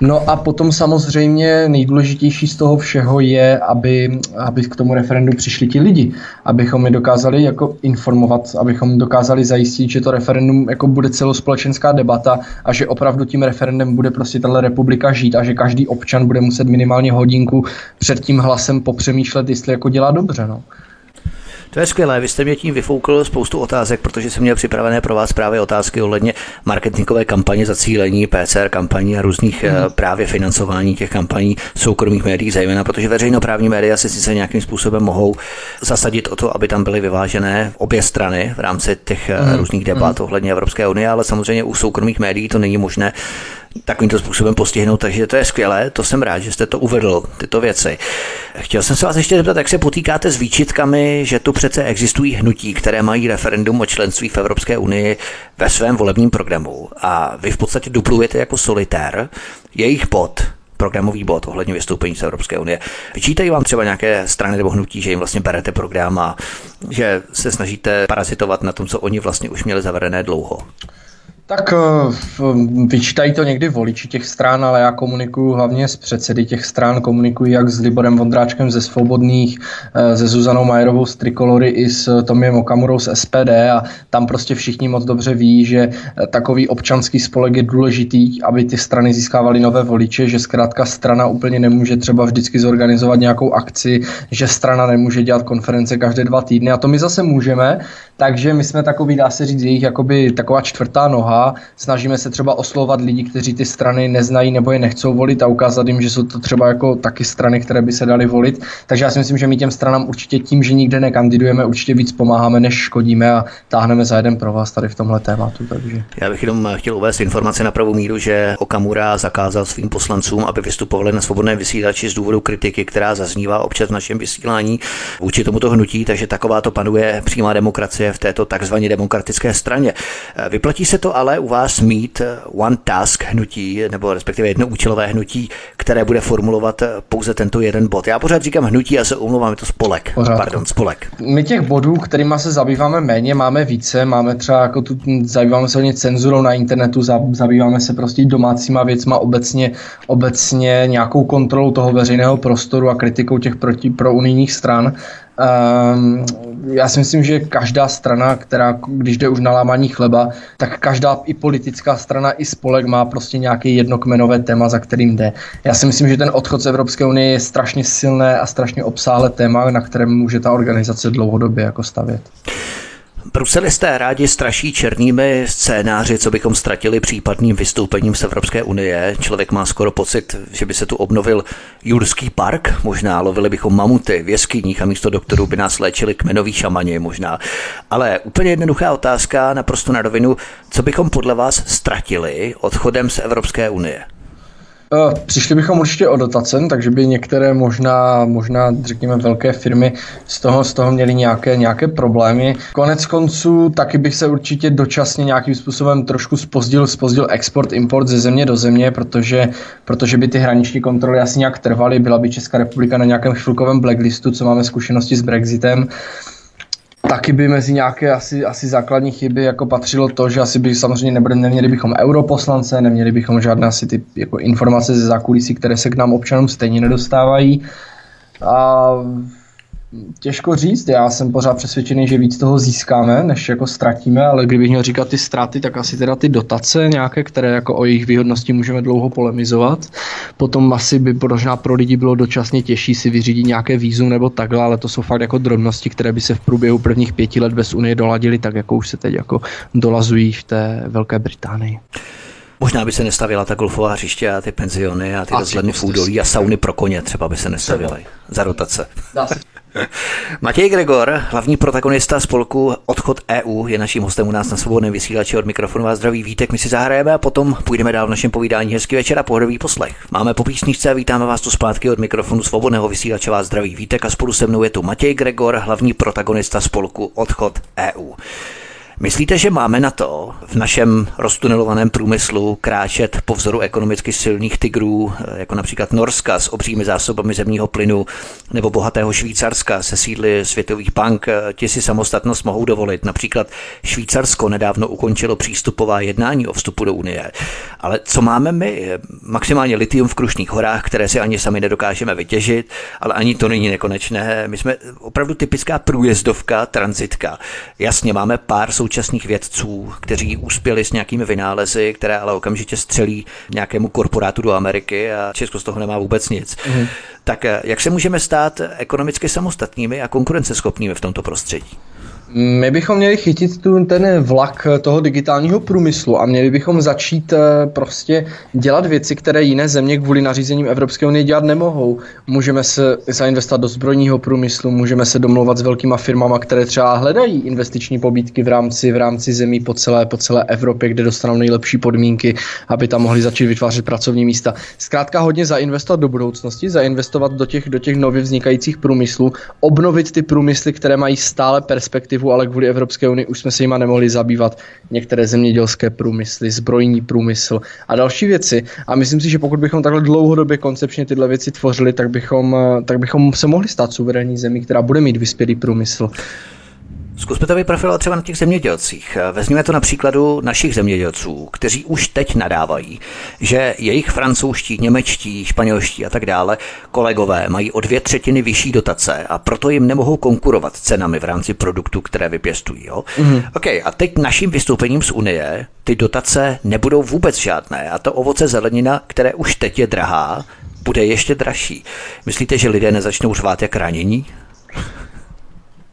No a potom samozřejmě nejdůležitější z toho všeho je, aby, aby k tomu referendu přišli ti lidi, abychom je dokázali jako informovat, abychom dokázali zajistit, že to referendum jako bude celospolečenská debata a že opravdu tím referendem bude prostě tahle republika žít a že každý občan bude muset minimálně hodinku před tím hlasem popřemýšlet, jestli jako dělá dobře. No.
To je skvělé, vy jste mě tím vyfoukl spoustu otázek, protože jsem měl připravené pro vás právě otázky ohledně marketingové kampaně, zacílení, PCR kampaní a různých mm. právě financování těch kampaní soukromých médií, zejména protože veřejnoprávní média si sice nějakým způsobem mohou zasadit o to, aby tam byly vyvážené obě strany v rámci těch mm. různých debat mm. ohledně Evropské unie, ale samozřejmě u soukromých médií to není možné takovýmto způsobem postihnout, takže to je skvělé, to jsem rád, že jste to uvedl, tyto věci. Chtěl jsem se vás ještě zeptat, jak se potýkáte s výčitkami, že tu přece existují hnutí, které mají referendum o členství v Evropské unii ve svém volebním programu a vy v podstatě duplujete jako solitér jejich bod, programový bod ohledně vystoupení z Evropské unie. Vyčítají vám třeba nějaké strany nebo hnutí, že jim vlastně berete program a že se snažíte parazitovat na tom, co oni vlastně už měli zavedené dlouho?
Tak eh, vyčítají to někdy voliči těch stran, ale já komunikuju hlavně s předsedy těch stran, komunikuji jak s Liborem Vondráčkem ze Svobodných, eh, se Zuzanou Majerovou z Trikolory i s Tomiem Okamurou z SPD a tam prostě všichni moc dobře ví, že eh, takový občanský spolek je důležitý, aby ty strany získávaly nové voliče, že zkrátka strana úplně nemůže třeba vždycky zorganizovat nějakou akci, že strana nemůže dělat konference každé dva týdny. A to my zase můžeme, takže my jsme takový, dá se říct, jejich jakoby taková čtvrtá noha. Snažíme se třeba oslovat lidi, kteří ty strany neznají nebo je nechcou volit a ukázat jim, že jsou to třeba jako taky strany, které by se daly volit. Takže já si myslím, že my těm stranám určitě tím, že nikde nekandidujeme, určitě víc pomáháme, než škodíme a táhneme za jeden pro vás tady v tomhle tématu. Takže.
Já bych jenom chtěl uvést informace na pravou míru, že Okamura zakázal svým poslancům, aby vystupovali na svobodné vysílači z důvodu kritiky, která zaznívá občas v našem vysílání vůči tomuto hnutí, takže taková to panuje přímá demokracie v této takzvaně demokratické straně. Vyplatí se to ale u vás mít one task hnutí, nebo respektive jedno účelové hnutí, které bude formulovat pouze tento jeden bod. Já pořád říkám hnutí a se omlouvám, je to spolek. Pořádku. Pardon, spolek.
My těch bodů, kterými se zabýváme méně, máme více. Máme třeba jako tu, zabýváme se hodně cenzurou na internetu, zabýváme se prostě domácíma věcma, obecně, obecně nějakou kontrolou toho veřejného prostoru a kritikou těch proti, pro unijních stran. Um, já si myslím, že každá strana, která, když jde už na lámání chleba, tak každá i politická strana, i spolek má prostě nějaké jednokmenové téma, za kterým jde. Já si myslím, že ten odchod z Evropské unie je strašně silné a strašně obsáhlé téma, na kterém může ta organizace dlouhodobě jako stavět.
Bruselisté rádi straší černými scénáři, co bychom ztratili případným vystoupením z Evropské unie. Člověk má skoro pocit, že by se tu obnovil Jurský park, možná lovili bychom mamuty v jeskyních a místo doktorů by nás léčili kmenoví šamani možná. Ale úplně jednoduchá otázka, naprosto na rovinu, co bychom podle vás ztratili odchodem z Evropské unie?
Eh, přišli bychom určitě o dotace, takže by některé možná, možná řekněme velké firmy z toho, z toho měly nějaké, nějaké problémy. Konec konců taky bych se určitě dočasně nějakým způsobem trošku spozdil, spozdil export, import ze země do země, protože, protože by ty hraniční kontroly asi nějak trvaly, byla by Česká republika na nějakém chvilkovém blacklistu, co máme zkušenosti s Brexitem. Taky by mezi nějaké asi, asi základní chyby jako patřilo to, že asi by samozřejmě nebyli, neměli bychom europoslance, neměli bychom žádné asi ty jako informace ze zákulisí, které se k nám občanům stejně nedostávají. A Těžko říct, já jsem pořád přesvědčený, že víc toho získáme, než jako ztratíme, ale kdybych měl říkat ty ztráty, tak asi teda ty dotace nějaké, které jako o jejich výhodnosti můžeme dlouho polemizovat. Potom asi by možná pro lidi bylo dočasně těžší si vyřídit nějaké výzum nebo takhle, ale to jsou fakt jako drobnosti, které by se v průběhu prvních pěti let bez Unie doladily, tak jako už se teď jako dolazují v té Velké Británii.
Možná by se nestavila ta golfová hřiště a ty penziony a ty rozhledny v údolí a sauny pro koně třeba by se nestavily za rotace. Matěj Gregor, hlavní protagonista spolku Odchod EU, je naším hostem u nás na svobodném vysílači od mikrofonu a zdraví vítek. My si zahrajeme a potom půjdeme dál v našem povídání. Hezký večer a pohodový poslech. Máme po písničce a vítáme vás tu zpátky od mikrofonu svobodného vysílače vás zdraví vítek a spolu se mnou je tu Matěj Gregor, hlavní protagonista spolku Odchod EU. Myslíte, že máme na to v našem roztunelovaném průmyslu kráčet po vzoru ekonomicky silných tigrů, jako například Norska s obřími zásobami zemního plynu, nebo bohatého Švýcarska se sídly světových bank, ti si samostatnost mohou dovolit. Například Švýcarsko nedávno ukončilo přístupová jednání o vstupu do Unie. Ale co máme my? Maximálně litium v Krušných horách, které si ani sami nedokážeme vytěžit, ale ani to není nekonečné. My jsme opravdu typická průjezdovka, transitka. Jasně, máme pár sou současných vědců, kteří uspěli s nějakými vynálezy, které ale okamžitě střelí nějakému korporátu do Ameriky a Česko z toho nemá vůbec nic. Mm. Tak eh, jak se můžeme stát ekonomicky samostatnými a konkurenceschopnými v tomto prostředí?
My bychom měli chytit tu, ten vlak toho digitálního průmyslu a měli bychom začít eh, prostě dělat věci, které jiné země kvůli nařízením Evropské unie dělat nemohou. Můžeme se zainvestovat do zbrojního průmyslu, můžeme se domlouvat s velkýma firmama, které třeba hledají investiční pobídky v rámci, v rámci zemí po celé, po celé Evropě, kde dostanou nejlepší podmínky, aby tam mohli začít vytvářet pracovní místa. Zkrátka hodně zainvestovat do budoucnosti, zainvestovat do těch, do těch nově vznikajících průmyslů, obnovit ty průmysly, které mají stále perspektivu legislativu, ale kvůli Evropské unii už jsme se jima nemohli zabývat některé zemědělské průmysly, zbrojní průmysl a další věci. A myslím si, že pokud bychom takhle dlouhodobě koncepčně tyhle věci tvořili, tak bychom, tak bychom se mohli stát suverénní zemí, která bude mít vyspělý průmysl.
Zkusme to vyprofilovat třeba na těch zemědělcích. Vezměme to na příkladu našich zemědělců, kteří už teď nadávají, že jejich francouzští, němečtí, španělští a tak dále kolegové mají o dvě třetiny vyšší dotace a proto jim nemohou konkurovat cenami v rámci produktů, které vypěstují. Jo? Mm. OK, a teď naším vystoupením z Unie ty dotace nebudou vůbec žádné a to ovoce zelenina, které už teď je drahá, bude ještě dražší. Myslíte, že lidé nezačnou řvát jak ranění?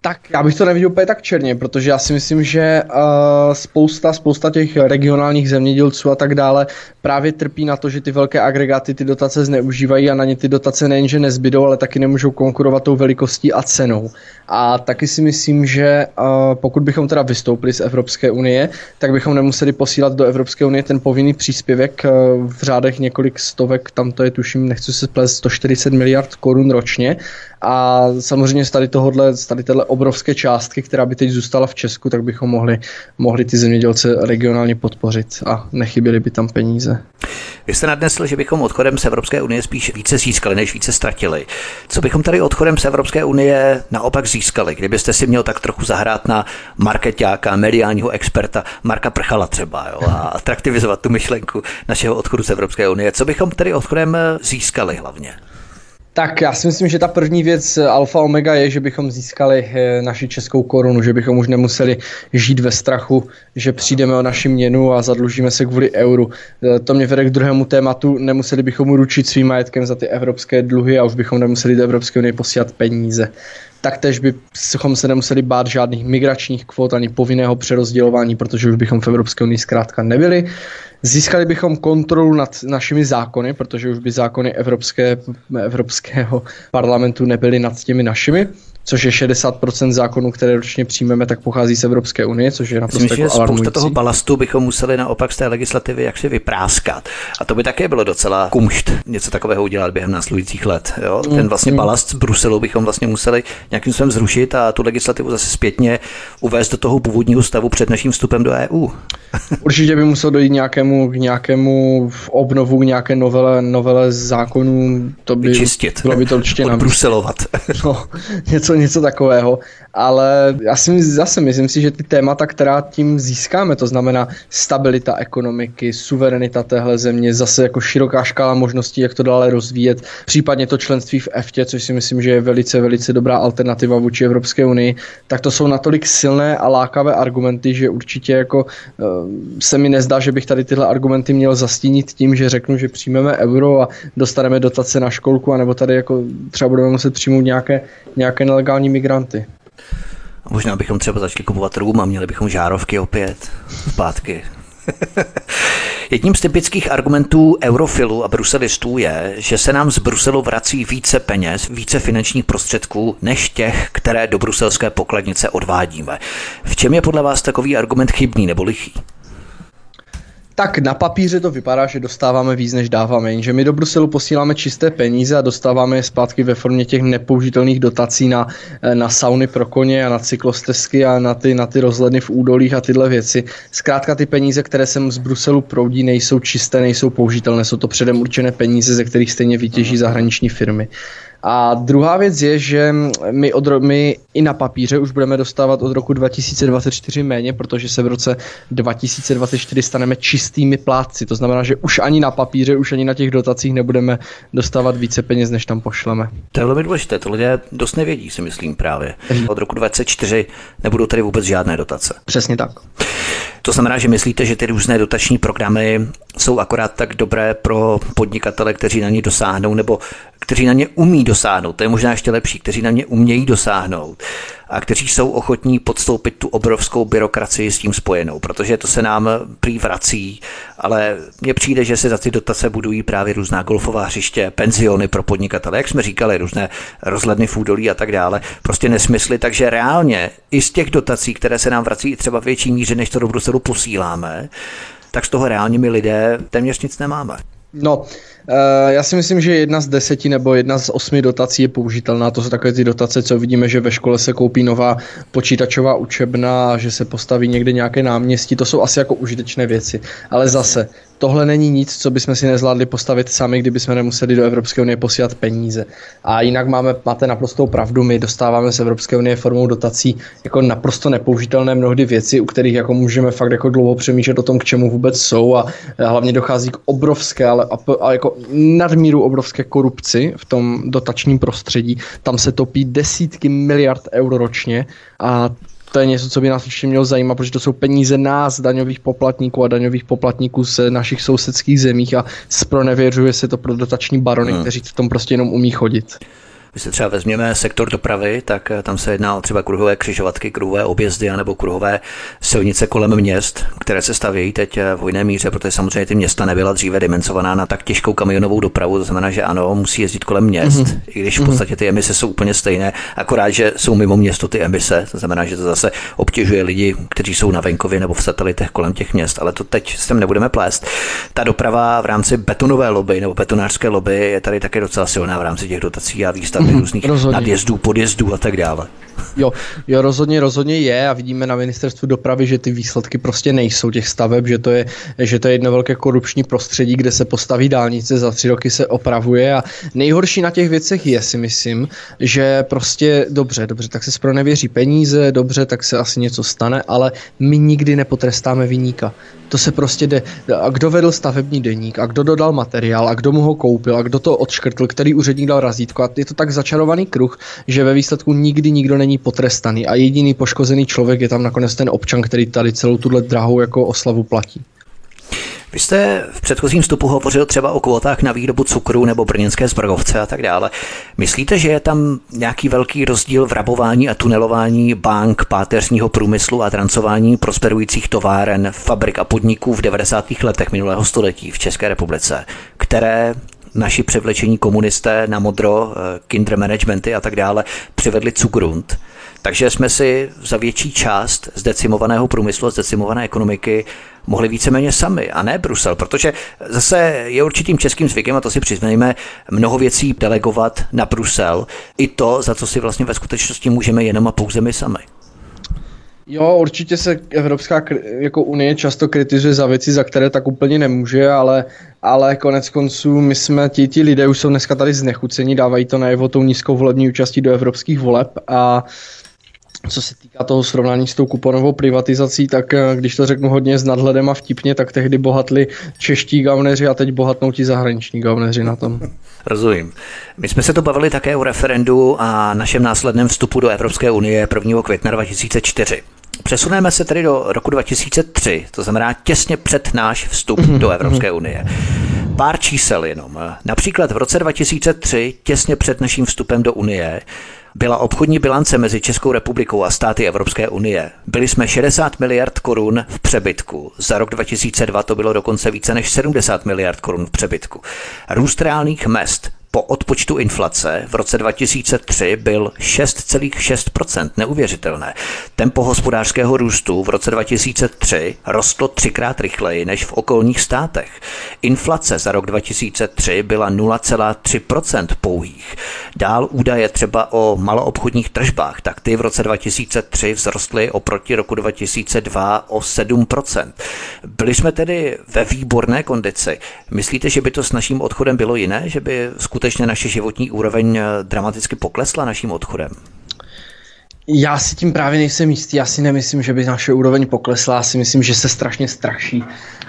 Tak já bych to neviděl úplně tak černě, protože já si myslím, že uh, spousta, spousta těch regionálních zemědělců a tak dále právě trpí na to, že ty velké agregáty ty dotace zneužívají a na ně ty dotace nejenže nezbydou, ale taky nemůžou konkurovat tou velikostí a cenou. A taky si myslím, že uh, pokud bychom teda vystoupili z Evropské unie, tak bychom nemuseli posílat do Evropské unie ten povinný příspěvek uh, v řádech několik stovek, tam to je tuším, nechci se plést, 140 miliard korun ročně. A samozřejmě z tady tohohle, z tady obrovské částky, která by teď zůstala v Česku, tak bychom mohli, mohli ty zemědělce regionálně podpořit a nechyběly by tam peníze.
Vy jste nadnesl, že bychom odchodem z Evropské unie spíš více získali, než více ztratili. Co bychom tady odchodem z Evropské unie naopak získali? Kdybyste si měl tak trochu zahrát na marketáka, mediálního experta Marka Prchala třeba jo, a atraktivizovat tu myšlenku našeho odchodu z Evropské unie. Co bychom tady odchodem získali hlavně?
Tak já si myslím, že ta první věc eh, alfa omega je, že bychom získali eh, naši českou korunu, že bychom už nemuseli žít ve strachu, že přijdeme o naši měnu a zadlužíme se kvůli euru. Eh, to mě vede k druhému tématu, nemuseli bychom uručit svým majetkem za ty evropské dluhy a už bychom nemuseli do Evropské unie posílat peníze. Taktéž bychom se nemuseli bát žádných migračních kvot ani povinného přerozdělování, protože už bychom v Evropské unii zkrátka nebyli. Získali bychom kontrolu nad našimi zákony, protože už by zákony Evropské, Evropského parlamentu nebyly nad těmi našimi což je 60% zákonů, které ročně přijmeme, tak pochází z Evropské unie, což je naprosto Myslím,
jako že spousta toho balastu bychom museli naopak z té legislativy jaksi vypráskat. A to by také bylo docela kumšt něco takového udělat během následujících let. Jo? Ten mm, vlastně mm. balast z Bruselu bychom vlastně museli nějakým způsobem zrušit a tu legislativu zase zpětně uvést do toho původního stavu před naším vstupem do EU.
Určitě by muselo dojít nějakému, k nějakému obnovu, nějaké novele, novele zákonů. To by
Vyčistit.
bylo by to určitě
Bruselovat.
No, něco něco takového, ale já si zase myslím si, že ty témata, která tím získáme, to znamená stabilita ekonomiky, suverenita téhle země, zase jako široká škála možností, jak to dále rozvíjet, případně to členství v EFTě, což si myslím, že je velice, velice dobrá alternativa vůči Evropské unii, tak to jsou natolik silné a lákavé argumenty, že určitě jako eh, se mi nezdá, že bych tady tyhle argumenty měl zastínit tím, že řeknu, že přijmeme euro a dostaneme dotace na školku, anebo tady jako třeba budeme muset přijmout nějaké, nějaké nelegální migranty.
A možná bychom třeba začali kupovat rum a měli bychom žárovky opět zpátky. Jedním z typických argumentů eurofilů a bruselistů je, že se nám z Bruselu vrací více peněz, více finančních prostředků, než těch, které do bruselské pokladnice odvádíme. V čem je podle vás takový argument chybný nebo lichý?
Tak na papíře to vypadá, že dostáváme víc, než dáváme, jenže my do Bruselu posíláme čisté peníze a dostáváme je zpátky ve formě těch nepoužitelných dotací na, eh, na sauny pro koně a na cyklostezky a na ty, na ty rozhledny v údolích a tyhle věci. Zkrátka ty peníze, které sem z Bruselu proudí, nejsou čisté, nejsou použitelné, jsou to předem určené peníze, ze kterých stejně vytěží zahraniční firmy. A druhá věc je, že my, od, my i na papíře už budeme dostávat od roku 2024 méně, protože se v roce 2024 staneme čistými plátci. To znamená, že už ani na papíře, už ani na těch dotacích nebudeme dostávat více peněz, než tam pošleme.
To je velmi důležité, to lidé dost nevědí, si myslím právě. Od roku 2024 nebudou tady vůbec žádné dotace.
Přesně tak.
To znamená, že myslíte, že ty různé dotační programy jsou akorát tak dobré pro podnikatele, kteří na ně dosáhnou, nebo kteří na ně umí dosáhnout, to je možná ještě lepší, kteří na ně umějí dosáhnout a kteří jsou ochotní podstoupit tu obrovskou byrokracii s tím spojenou, protože to se nám prý vrací, ale mně přijde, že se za ty dotace budují právě různá golfová hřiště, penziony pro podnikatele, jak jsme říkali, různé rozhledny v údolí a tak dále, prostě nesmysly, takže reálně i z těch dotací, které se nám vrací třeba větší míře, než to do Bruselu posíláme, tak z toho reálně my lidé téměř nic nemáme.
No, Eh, já si myslím, že jedna z deseti nebo jedna z osmi dotací je použitelná. To jsou takové ty dotace, co vidíme, že ve škole se koupí nová počítačová učebna, že se postaví někde nějaké náměstí. To jsou asi jako užitečné věci. Ale zase, tohle není nic, co bychom si nezvládli postavit sami, kdyby jsme nemuseli do Evropské unie posílat peníze. A jinak máme, máte naprostou pravdu, my dostáváme z Evropské unie formou dotací jako naprosto nepoužitelné mnohdy věci, u kterých jako můžeme fakt jako dlouho přemýšlet o tom, k čemu vůbec jsou a hlavně dochází k obrovské, ale, ale jako nadmíru obrovské korupci v tom dotačním prostředí. Tam se topí desítky miliard euro ročně a to je něco, co by nás určitě mělo zajímat, protože to jsou peníze nás, daňových poplatníků a daňových poplatníků z našich sousedských zemích a spronevěřuje se to pro dotační barony, hmm. kteří v tom prostě jenom umí chodit.
Když se třeba vezměme sektor dopravy, tak eh, tam se jedná o třeba kruhové křižovatky, kruhové objezdy nebo kruhové silnice kolem měst, které se stavějí teď eh, v hojné míře, protože samozřejmě ty města nebyla dříve dimenzovaná na tak těžkou kamionovou dopravu, to znamená, že ano, musí jezdit kolem měst, mm-hmm. i když v mhm. podstatě ty emise jsou úplně stejné, akorát, že jsou mimo město ty emise, to znamená, že to zase obtěžuje lidi, kteří jsou na venkově nebo v satelitech kolem těch měst, ale to teď s tím nebudeme plést. Ta doprava v rámci betonové lobby nebo betonářské lobby je tady také docela silná v rámci těch dotací a výstav různých nadjezdů, podjezdů a tak dále.
Jo, jo, rozhodně, rozhodně je a vidíme na ministerstvu dopravy, že ty výsledky prostě nejsou těch staveb, že to je, že to je jedno velké korupční prostředí, kde se postaví dálnice, za tři roky se opravuje a nejhorší na těch věcech je, si myslím, že prostě dobře, dobře, tak se nevěří peníze, dobře, tak se asi něco stane, ale my nikdy nepotrestáme vyníka. To se prostě jde. A kdo vedl stavební deník, a kdo dodal materiál, a kdo mu ho koupil, a kdo to odškrtl, který úředník dal razítko. A je to tak začarovaný kruh, že ve výsledku nikdy nikdo není potrestaný. A jediný poškozený člověk je tam nakonec ten občan, který tady celou tuhle drahou jako oslavu platí.
Vy jste v předchozím vstupu hovořil třeba o kvotách na výrobu cukru nebo brněnské zbrojovce a tak dále. Myslíte, že je tam nějaký velký rozdíl v rabování a tunelování bank, páteřního průmyslu a trancování prosperujících továren, fabrik a podniků v 90. letech minulého století v České republice, které naši převlečení komunisté na modro, eh, kinder managementy a tak dále přivedli cukrund. Takže jsme si za větší část zdecimovaného průmyslu zdecimované ekonomiky mohli víceméně sami a ne Brusel, protože zase je určitým českým zvykem, a to si přiznejme, mnoho věcí delegovat na Brusel, i to, za co si vlastně ve skutečnosti můžeme jenom a pouze my sami.
Jo, určitě se Evropská jako unie často kritizuje za věci, za které tak úplně nemůže, ale, ale konec konců my jsme, ti, ti lidé už jsou dneska tady znechucení, dávají to najevo tou nízkou volební účastí do evropských voleb a co se týká toho srovnání s tou kuponovou privatizací, tak eh, když to řeknu hodně s nadhledem a vtipně, tak tehdy bohatli čeští gavneři a teď bohatnou ti zahraniční gavneři na tom.
Rozumím. My jsme se to bavili také o referendu a našem následném vstupu do Evropské unie 1. května 2004. Přesuneme se tedy do roku 2003, to znamená těsně před náš vstup mm-hmm. do Evropské unie. Pár čísel jenom. Například v roce 2003, těsně před naším vstupem do Unie, byla obchodní bilance mezi Českou republikou a státy Evropské unie. Byli jsme 60 miliard korun v přebytku. Za rok 2002 to bylo dokonce více než 70 miliard korun v přebytku. Růst reálných mest po odpočtu inflace v roce 2003 byl 6,6%. Neuvěřitelné. Tempo hospodářského růstu v roce 2003 rostlo třikrát rychleji než v okolních státech. Inflace za rok 2003 byla 0,3% pouhých. Dál údaje třeba o maloobchodních tržbách, tak ty v roce 2003 vzrostly oproti roku 2002 o 7%. Byli jsme tedy ve výborné kondici. Myslíte, že by to s naším odchodem bylo jiné, že by skutečně skutečně naše životní úroveň eh, dramaticky poklesla naším odchodem?
Já si tím právě nejsem jistý. Já si nemyslím, že by naše úroveň poklesla. Já si myslím, že se strašně straší.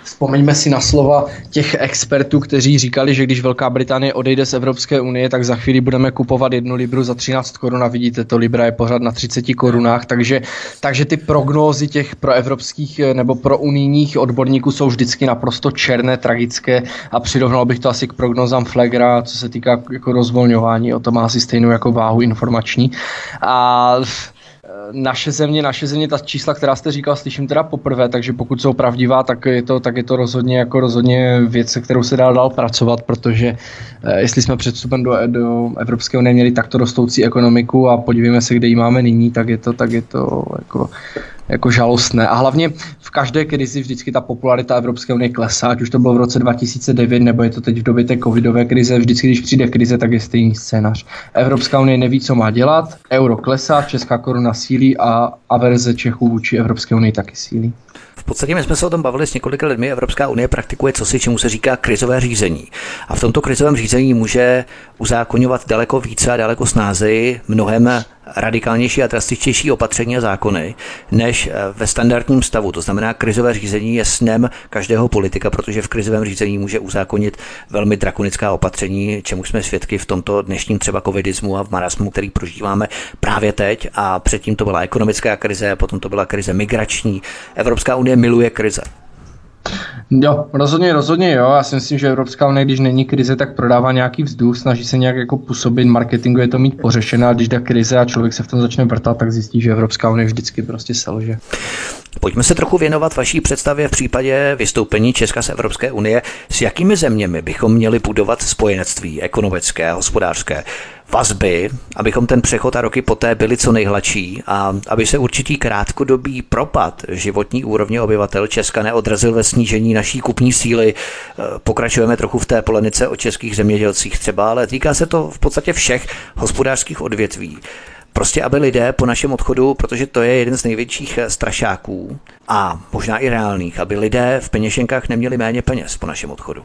Vzpomeňme si na slova těch expertů, kteří říkali, že když Velká Británie odejde z Evropské unie, tak za chvíli budeme kupovat jednu libru za 13 korun a vidíte, to libra je pořád na 30 korunách, takže, takže ty prognózy těch proevropských eh, nebo pro unijních odborníků jsou vždycky naprosto černé, tragické a přirovnal bych to asi k prognozám Flegra, co se týká jako rozvolňování, o to má asi stejnou jako váhu informační. A naše země, naše země, ta čísla, která jste říkal, slyším teda poprvé, takže pokud jsou pravdivá, tak je to, tak je to rozhodně jako rozhodně věc, se kterou se dá dál pracovat, protože eh, jestli jsme před vstupem do, do Evropské unie měli takto rostoucí ekonomiku a podívejme se, kde ji máme nyní, tak je to, tak je to jako jako žalostné. A hlavně v každé krizi vždycky ta popularita Evropské unie klesá, ať už to bylo v roce 2009, nebo je to teď v době té covidové krize. Vždycky, když přijde krize, tak je stejný scénář. Evropská unie neví, co má dělat, euro klesá, česká koruna sílí a averze Čechů vůči Evropské unii taky sílí
podstatě my jsme se o tom bavili s několika lidmi. Evropská unie praktikuje cosi, čemu se říká krizové řízení. A v tomto krizovém řízení může uzákonňovat daleko více a daleko snázeji mnohem radikálnější a drastičtější opatření a zákony než eh, ve standardním stavu. To znamená, krizové řízení je snem každého politika, protože v krizovém řízení může uzákonit velmi drakonická opatření, čemu jsme svědky v tomto dnešním třeba covidismu a v marasmu, který prožíváme právě teď. A předtím to byla ekonomická krize, potom to byla krize migrační. Evropská unie miluje krize.
Jo, rozhodně, rozhodně jo. Já si myslím, že Evropská unie, když není krize, tak prodává nějaký vzduch, snaží se nějak jako působit, marketingu je to mít pořešené a když jde krize a člověk se v tom začne vrtat, tak zjistí, že Evropská unie vždycky prostě selže.
Pojďme se trochu věnovat vaší představě v případě vystoupení Česka z Evropské unie. S jakými zeměmi bychom měli budovat spojenectví ekonomické a hospodářské? Vazby, abychom ten přechod a roky poté byli co nejhladší a aby se určitý krátkodobý propad životní úrovně obyvatel Česka neodrazil ve snížení naší kupní síly. E, pokračujeme trochu v té polenice o českých zemědělcích třeba, ale týká se to v podstatě všech hospodářských odvětví. Prostě, aby lidé po našem odchodu, protože to je jeden z největších strašáků a možná i reálných, aby lidé v peněženkách neměli méně peněz po našem odchodu.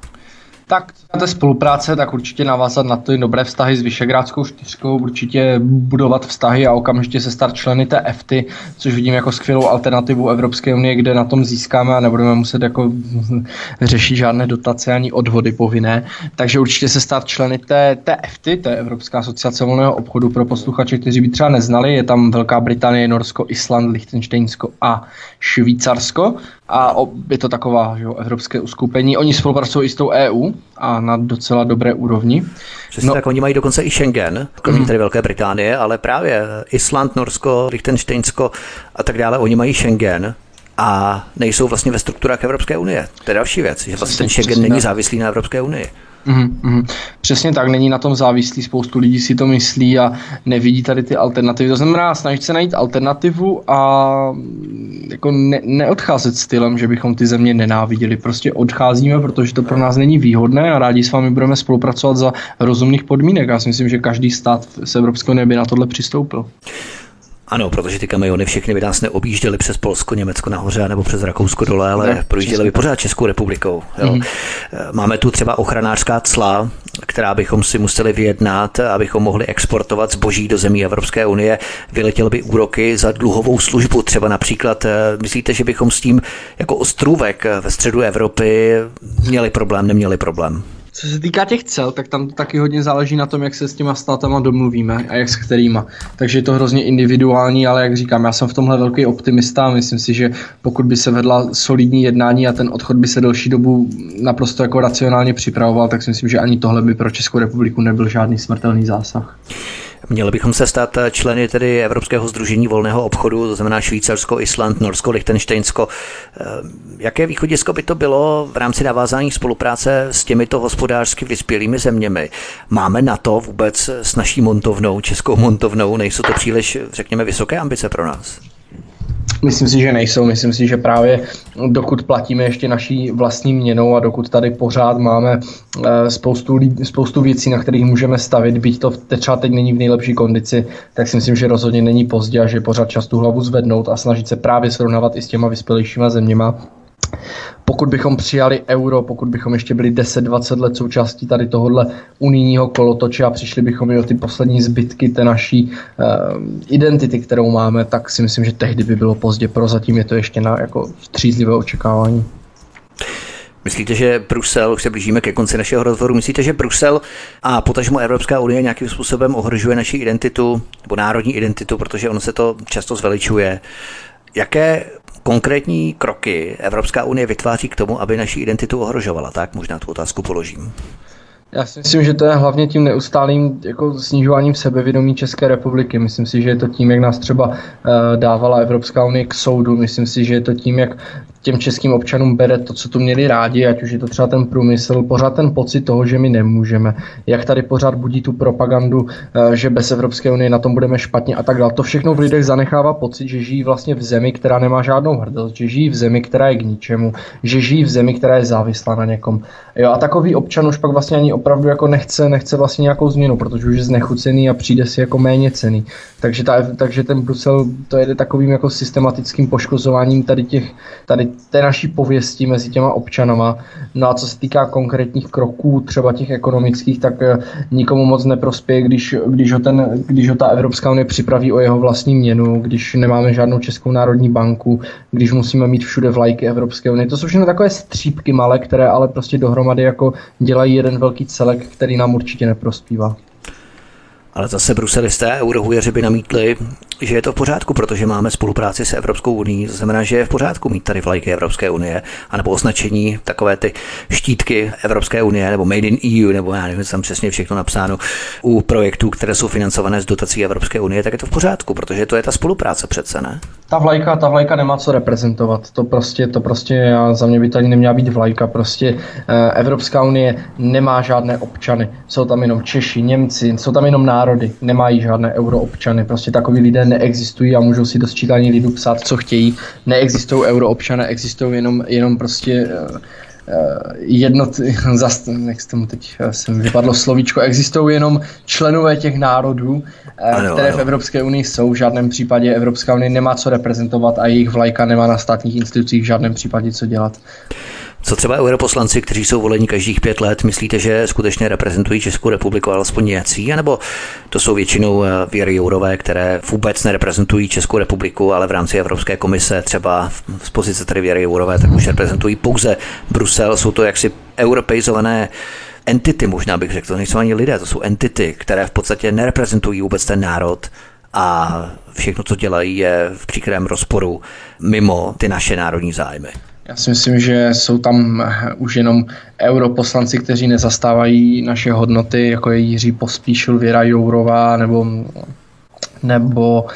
Tak té spolupráce, tak určitě navázat na ty dobré vztahy s Vyšegrádskou čtyřkou, určitě budovat vztahy a okamžitě se stát členy té EFTY, což vidím jako skvělou alternativu Evropské unie, kde na tom získáme a nebudeme muset jako řešit žádné dotace ani odvody povinné. Takže určitě se stát členy té, té EFTY, té Evropská asociace volného obchodu pro posluchače, kteří by třeba neznali. Je tam Velká Británie, Norsko, Island, Liechtensteinsko a Švýcarsko a je to taková že jo, evropské uskupení. Oni spolupracují i s tou EU a na docela dobré úrovni.
Přesně no, tak, oni mají dokonce i Schengen, kromě mm. tady Velké Británie, ale právě Island, Norsko, Liechtensteinsko a tak dále, oni mají Schengen, a nejsou vlastně ve strukturách Evropské unie. To je další věc, že vlastně ten Schengen není závislý na Evropské unii.
Mm-hmm. Přesně tak, není na tom závislý, spoustu lidí si to myslí a nevidí tady ty alternativy. To znamená snažit se najít alternativu a jako ne, neodcházet stylem, že bychom ty země nenáviděli. Prostě odcházíme, protože to pro nás není výhodné a rádi s vámi budeme spolupracovat za rozumných podmínek. Já si myslím, že každý stát z Evropské unie by na tohle přistoupil.
Ano, protože ty kamiony všechny by nás neobjížděly přes Polsko, Německo nahoře nebo přes Rakousko dole, ale ne, projížděly by pořád Českou republikou. Jo. Mm. Máme tu třeba ochranářská cla, která bychom si museli vyjednat, abychom mohli exportovat zboží do zemí Evropské unie. Vyletěly by úroky za dluhovou službu. Třeba například, eh, myslíte, že bychom s tím jako ostrůvek ve středu Evropy měli problém, neměli problém?
Co se týká těch cel, tak tam taky hodně záleží na tom, jak se s těma státama domluvíme a jak s kterýma. Takže je to hrozně individuální, ale jak říkám, já jsem v tomhle velký optimista a myslím si, že pokud by se vedla solidní jednání a ten odchod by se delší dobu naprosto jako racionálně připravoval, tak si myslím, že ani tohle by pro Českou republiku nebyl žádný smrtelný zásah.
Měli bychom se stát členy tedy Evropského združení volného obchodu, to znamená Švýcarsko, Island, Norsko, Liechtensteinsko. Eh, jaké východisko by to bylo v rámci navázání spolupráce s těmito hospodářsky vyspělými zeměmi? Máme na to vůbec s naší montovnou, českou montovnou, nejsou to příliš, řekněme, vysoké ambice pro nás?
Myslím si, že nejsou. Myslím si, že právě dokud platíme ještě naší vlastní měnou a dokud tady pořád máme eh, spoustu, spoustu věcí, na kterých můžeme stavit, byť to třeba teď není v nejlepší kondici, tak si myslím, že rozhodně není pozdě a že pořád čas tu hlavu zvednout a snažit se právě srovnávat i s těma vyspělejšíma zeměma pokud bychom přijali euro, pokud bychom ještě byli 10-20 let součástí tady tohohle unijního kolotoče a přišli bychom i o ty poslední zbytky té naší uh, identity, kterou máme, tak si myslím, že tehdy by bylo pozdě. Prozatím je to ještě na jako střízlivé očekávání.
Myslíte, že Brusel, už se blížíme ke konci našeho rozhovoru, myslíte, že Brusel a potažmo Evropská unie nějakým způsobem ohrožuje naši identitu nebo národní identitu, protože ono se to často zveličuje. Jaké konkrétní kroky Evropská unie vytváří k tomu, aby naši identitu ohrožovala? Tak možná tu otázku položím.
Já si myslím, že to je hlavně tím neustálým jako snižováním sebevědomí České republiky. Myslím si, že je to tím, jak nás třeba uh, dávala Evropská unie k soudu. Myslím si, že je to tím, jak těm českým občanům bere to, co tu měli rádi, ať už je to třeba ten průmysl, pořád ten pocit toho, že my nemůžeme. Jak tady pořád budí tu propagandu, eh, že bez Evropské unie na tom budeme špatně a tak dále. To všechno v lidech zanechává pocit, že žijí vlastně v zemi, která nemá žádnou hrdost, že žijí v zemi, která je k ničemu, že žijí v zemi, která je závislá na někom. Jo, a takový občan už pak vlastně ani opravdu jako nechce, nechce vlastně nějakou změnu, protože už je znechucený a přijde si jako méně cený. Takže, ta, takže ten Brusel to jede takovým jako systematickým poškozováním tady těch, tady té naší pověsti mezi těma občanama. No a co se týká konkrétních kroků, třeba těch ekonomických, tak eh, nikomu moc neprospěje, když, když, ho, ten, když ho ta Evropská unie připraví o jeho vlastní měnu, když nemáme žádnou Českou národní banku, když musíme mít všude vlajky Evropské unie. To jsou všechno takové střípky malé, které ale prostě dohromady jako dělají jeden velký celek, který nám určitě neprospívá.
Ale zase bruselisté eurohujeři by namítli, že je to v pořádku, protože máme spolupráci s Evropskou unii. To znamená, že je v pořádku mít tady vlajky Evropské unie, anebo označení takové ty štítky Evropské unie, nebo Made in EU, nebo já nevím, tam přesně všechno napsáno u projektů, které jsou financované z dotací Evropské unie, tak je to v pořádku, protože to je ta spolupráce přece, ne?
Ta vlajka, ta vlajka nemá co reprezentovat. To prostě, to prostě já, za mě by tady neměla být vlajka. Prostě eh, Evropská unie nemá žádné občany. Jsou tam jenom Češi, Němci, jsou tam jenom národy. Nemají žádné euroobčany. Prostě takový lidé neexistují a můžou si do sčítání lidu psát, co chtějí. Neexistují euroobčané, existují jenom, jenom prostě uh, jednot, zas, jak tomu teď jsem vypadlo slovíčko, existují jenom členové těch národů, ano, které ano. v Evropské unii jsou. V žádném případě Evropská unie nemá co reprezentovat a jejich vlajka nemá na státních institucích v žádném případě co dělat.
Co třeba europoslanci, kteří jsou voleni každých pět let, myslíte, že skutečně reprezentují Českou republiku alespoň nějací, anebo to jsou většinou eh, věry Jourové, které vůbec nereprezentují Českou republiku, ale v rámci Evropské komise třeba z pozice tady věry Jourové, tak už reprezentují pouze Brusel, jsou to jaksi europeizované entity, možná bych řekl, to nejsou ani lidé, to jsou entity, které v podstatě nereprezentují vůbec ten národ a všechno, co dělají, je v příkrém rozporu mimo ty naše národní zájmy.
Já si myslím, že jsou tam eh, už jenom europoslanci, kteří nezastávají naše hodnoty, jako je Jiří Pospíšil, Věra Jourová nebo nebo uh,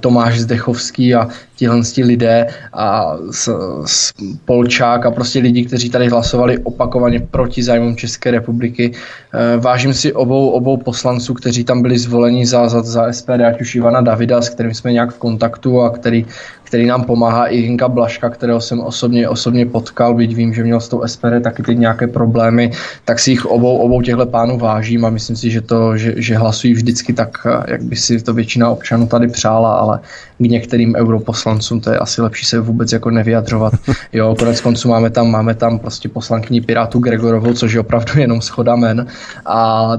Tomáš Zdechovský a tihle lidé a s, s Polčák a prostě lidi, kteří tady hlasovali opakovaně proti zájmům České republiky. Uh, vážím si obou, obou poslanců, kteří tam byli zvoleni za, za, za SPD, ať už Ivana Davida, s kterým jsme nějak v kontaktu a který, který nám pomáhá i Hinka Blaška, kterého jsem osobně, osobně potkal, byť vím, že měl s tou SPD taky teď nějaké problémy, tak si jich obou, obou těchto pánů vážím a myslím si, že, to, že, že hlasují vždycky tak, jak by si to většina občanů tady přála, ale k některým europoslancům to je asi lepší se vůbec jako nevyjadřovat. Jo, konec konců máme tam, máme tam prostě poslankyni Pirátu Gregorovou, což je opravdu jenom schoda men a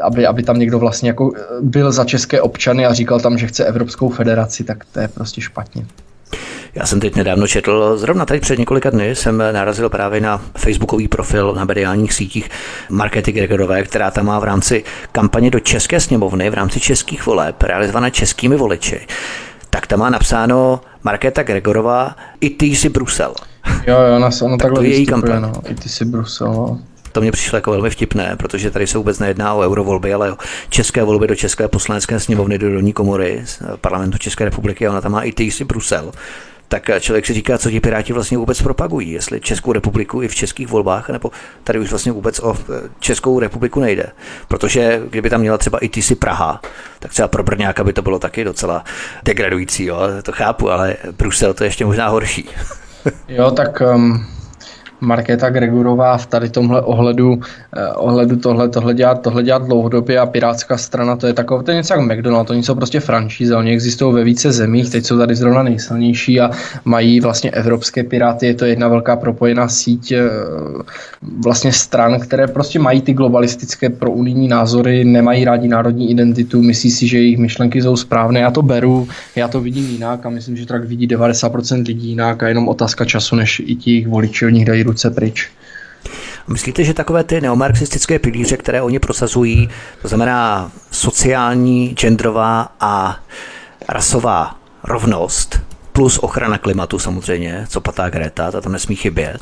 aby, aby tam někdo vlastně jako eh, byl za české občany a říkal tam, že chce Evropskou federaci, tak to je prostě špatně.
Já jsem teď nedávno četl, zrovna tady před několika dny jsem narazil právě na facebookový profil na mediálních sítích Markety Gregorové, která tam má v rámci kampaně do České sněmovny, v rámci českých voleb, realizované českými voliči. Tak tam má napsáno Markéta Gregorová, i ty jsi Brusel.
Jo, jo, ona, ona tak takhle to je její kampaň. No, i ty jsi Brusel, no.
To mě přišlo jako velmi vtipné, protože tady se vůbec nejedná o eurovolby, ale o české volby do České poslanecké sněmovny do dolní komory parlamentu České republiky a ona tam má i ty Brusel tak člověk si říká, co ti Piráti vlastně vůbec propagují, jestli Českou republiku i v českých volbách, nebo tady už vlastně vůbec o e, Českou republiku nejde. Protože kdyby tam měla třeba i ty si Praha, tak třeba pro Brňáka by to bylo taky docela degradující, jo? to chápu, ale Brusel to je ještě možná horší.
jo, tak um Markéta Gregorová v tady tomhle ohledu, eh, ohledu tohle, tohle, dělat, tohle dělat dlouhodobě a Pirátská strana to je takové, to je něco jako McDonald, to jsou prostě franšíze, oni existují ve více zemích, teď jsou tady zrovna nejsilnější a mají vlastně evropské Piráty, je to jedna velká propojená síť eh, vlastně stran, které prostě mají ty globalistické pro unijní názory, nemají rádi národní identitu, myslí si, že jejich myšlenky jsou správné, já to beru, já to vidím jinak a myslím, že tak vidí 90% lidí jinak a jenom otázka času, než i ti voliči od nich dají ruce pryč.
Myslíte, že takové ty neomarxistické pilíře, které oni prosazují, to znamená sociální, genderová a rasová rovnost, plus ochrana klimatu samozřejmě, co patá Greta, ta tam nesmí chybět,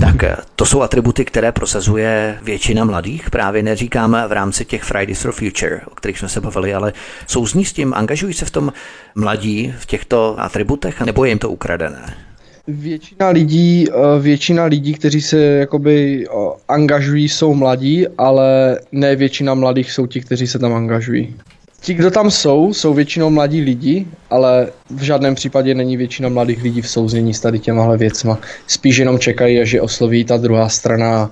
tak to jsou atributy, které prosazuje většina mladých, právě neříkám v rámci těch Fridays for Future, o kterých jsme se bavili, ale souzní s tím, angažují se v tom mladí v těchto atributech, nebo je jim to ukradené?
Většina lidí, eh, většina lidí, kteří se jakoby eh, angažují, jsou mladí, ale ne většina mladých jsou ti, kteří se tam angažují. Ti, kdo tam jsou, jsou většinou mladí lidi, ale v žádném případě není většina mladých lidí v souznění s tady těmahle věcma. Spíš jenom čekají, až je osloví ta druhá strana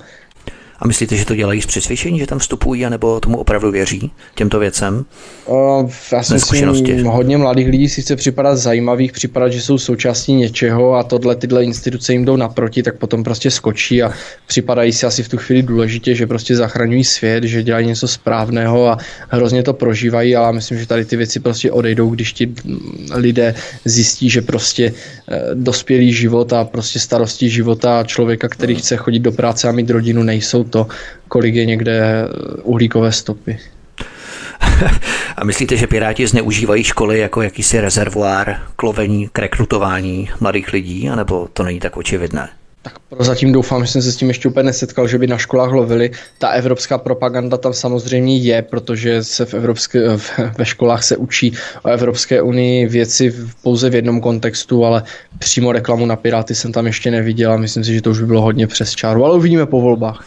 a myslíte, že to dělají z přesvědčení, že tam vstupují, anebo tomu opravdu věří, těmto věcem?
Uh, já si myslím, hodně mladých lidí si chce připadat zajímavých, připadat, že jsou součástí něčeho a tohle tyhle instituce jim jdou naproti, tak potom prostě skočí a připadají si asi v tu chvíli důležitě, že prostě zachraňují svět, že dělají něco správného a hrozně to prožívají, ale myslím, že tady ty věci prostě odejdou, když ti lidé zjistí, že prostě eh, dospělý život a prostě starosti života člověka, který chce chodit do práce a mít rodinu, nejsou to, kolik je někde uhlíkové stopy.
A myslíte, že Piráti zneužívají školy jako jakýsi rezervoár k lovení, k rekrutování mladých lidí, anebo to není tak očividné?
Tak prozatím doufám, že jsem se s tím ještě úplně nesetkal, že by na školách lovili. Ta evropská propaganda tam samozřejmě je, protože se v evropské, ve školách se učí o Evropské unii věci pouze v jednom kontextu, ale přímo reklamu na Piráty jsem tam ještě neviděl a myslím si, že to už by bylo hodně přes čáru, ale uvidíme po volbách.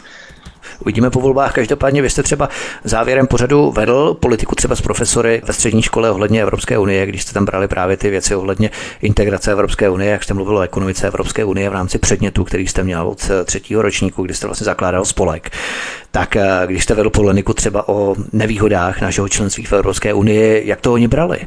Uvidíme po volbách. Každopádně vy jste třeba závěrem pořadu vedl politiku třeba s profesory ve střední škole ohledně Evropské unie, když jste tam brali právě ty věci ohledně integrace Evropské unie, jak jste mluvil o ekonomice Evropské unie v rámci předmětu, který jste měl od třetího ročníku, kdy jste vlastně zakládal spolek. Tak eh, když jste vedl polemiku třeba o nevýhodách našeho členství v Evropské unii, jak to oni brali?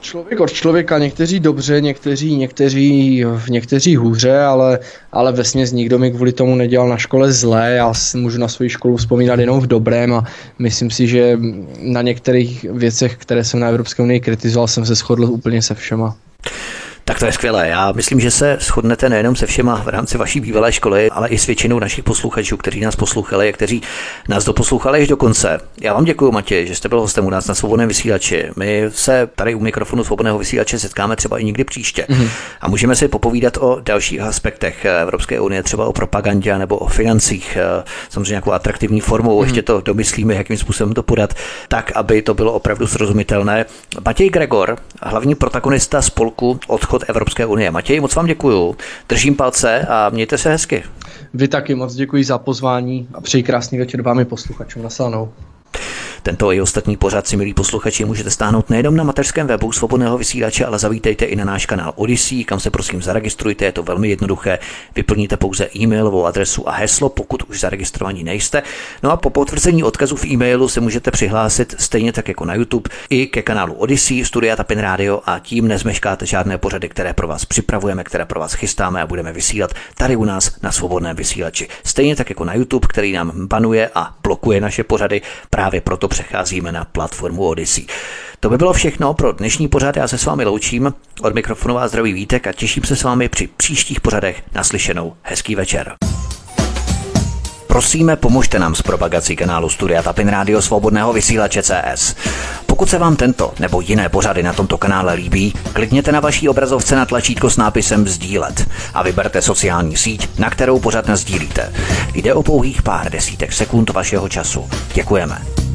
Člověk od člověka, někteří dobře, někteří, někteří, někteří hůře, ale, ale vesměs nikdo mi kvůli tomu nedělal na škole zlé. Já si můžu na svoji školu vzpomínat jenom v dobrém a myslím si, že na některých věcech, které jsem na Evropské unii kritizoval, jsem se shodl úplně se všema.
Tak to je skvělé. Já myslím, že se shodnete nejenom se všema v rámci vaší bývalé školy, ale i s většinou našich posluchačů, kteří nás poslouchali a kteří nás doposlouchali až do konce. Já vám děkuji, Matěj, že jste byl hostem u nás na svobodném vysílači. My se tady u mikrofonu svobodného vysílače setkáme třeba i někdy příště mm-hmm. a můžeme si popovídat o dalších aspektech Evropské unie, třeba o propagandě nebo o financích, samozřejmě nějakou atraktivní formou. Mm-hmm. Ještě to domyslíme, jakým způsobem to podat, tak, aby to bylo opravdu srozumitelné. Matěj Gregor, hlavní protagonista spolku Odchod od Evropské unie. Matěj, moc vám děkuju. Držím palce a mějte se hezky.
Vy taky moc děkuji za pozvání a přeji krásný večer vám i posluchačům. Naslanou.
Tento i ostatní pořad si, milí posluchači, můžete stáhnout nejenom na mateřském webu svobodného vysílače, ale zavítejte i na náš kanál Odyssey, kam se prosím zaregistrujte, je to velmi jednoduché. Vyplníte pouze e-mailovou adresu a heslo, pokud už zaregistrovaní nejste. No a po potvrzení odkazu v e-mailu se můžete přihlásit stejně tak jako na YouTube i ke kanálu Odyssey, Studia Tapin Radio a tím nezmeškáte žádné pořady, které pro vás připravujeme, které pro vás chystáme a budeme vysílat tady u nás na svobodném vysílači. Stejně tak jako na YouTube, který nám banuje a blokuje naše pořady, právě proto přecházíme na platformu Odyssey. To by bylo všechno pro dnešní pořad. Já se s vámi loučím. Od mikrofonu vás zdraví Vítek a těším se s vámi při příštích pořadech naslyšenou. Hezký večer. Prosíme, pomožte nám s propagací kanálu Studia Tapin Radio Svobodného vysílače CS. Pokud se vám tento nebo jiné pořady na tomto kanále líbí, klikněte na vaší obrazovce na tlačítko s nápisem Sdílet a vyberte sociální síť, na kterou pořad sdílíte. Jde o pouhých pár desítek sekund vašeho času. Děkujeme.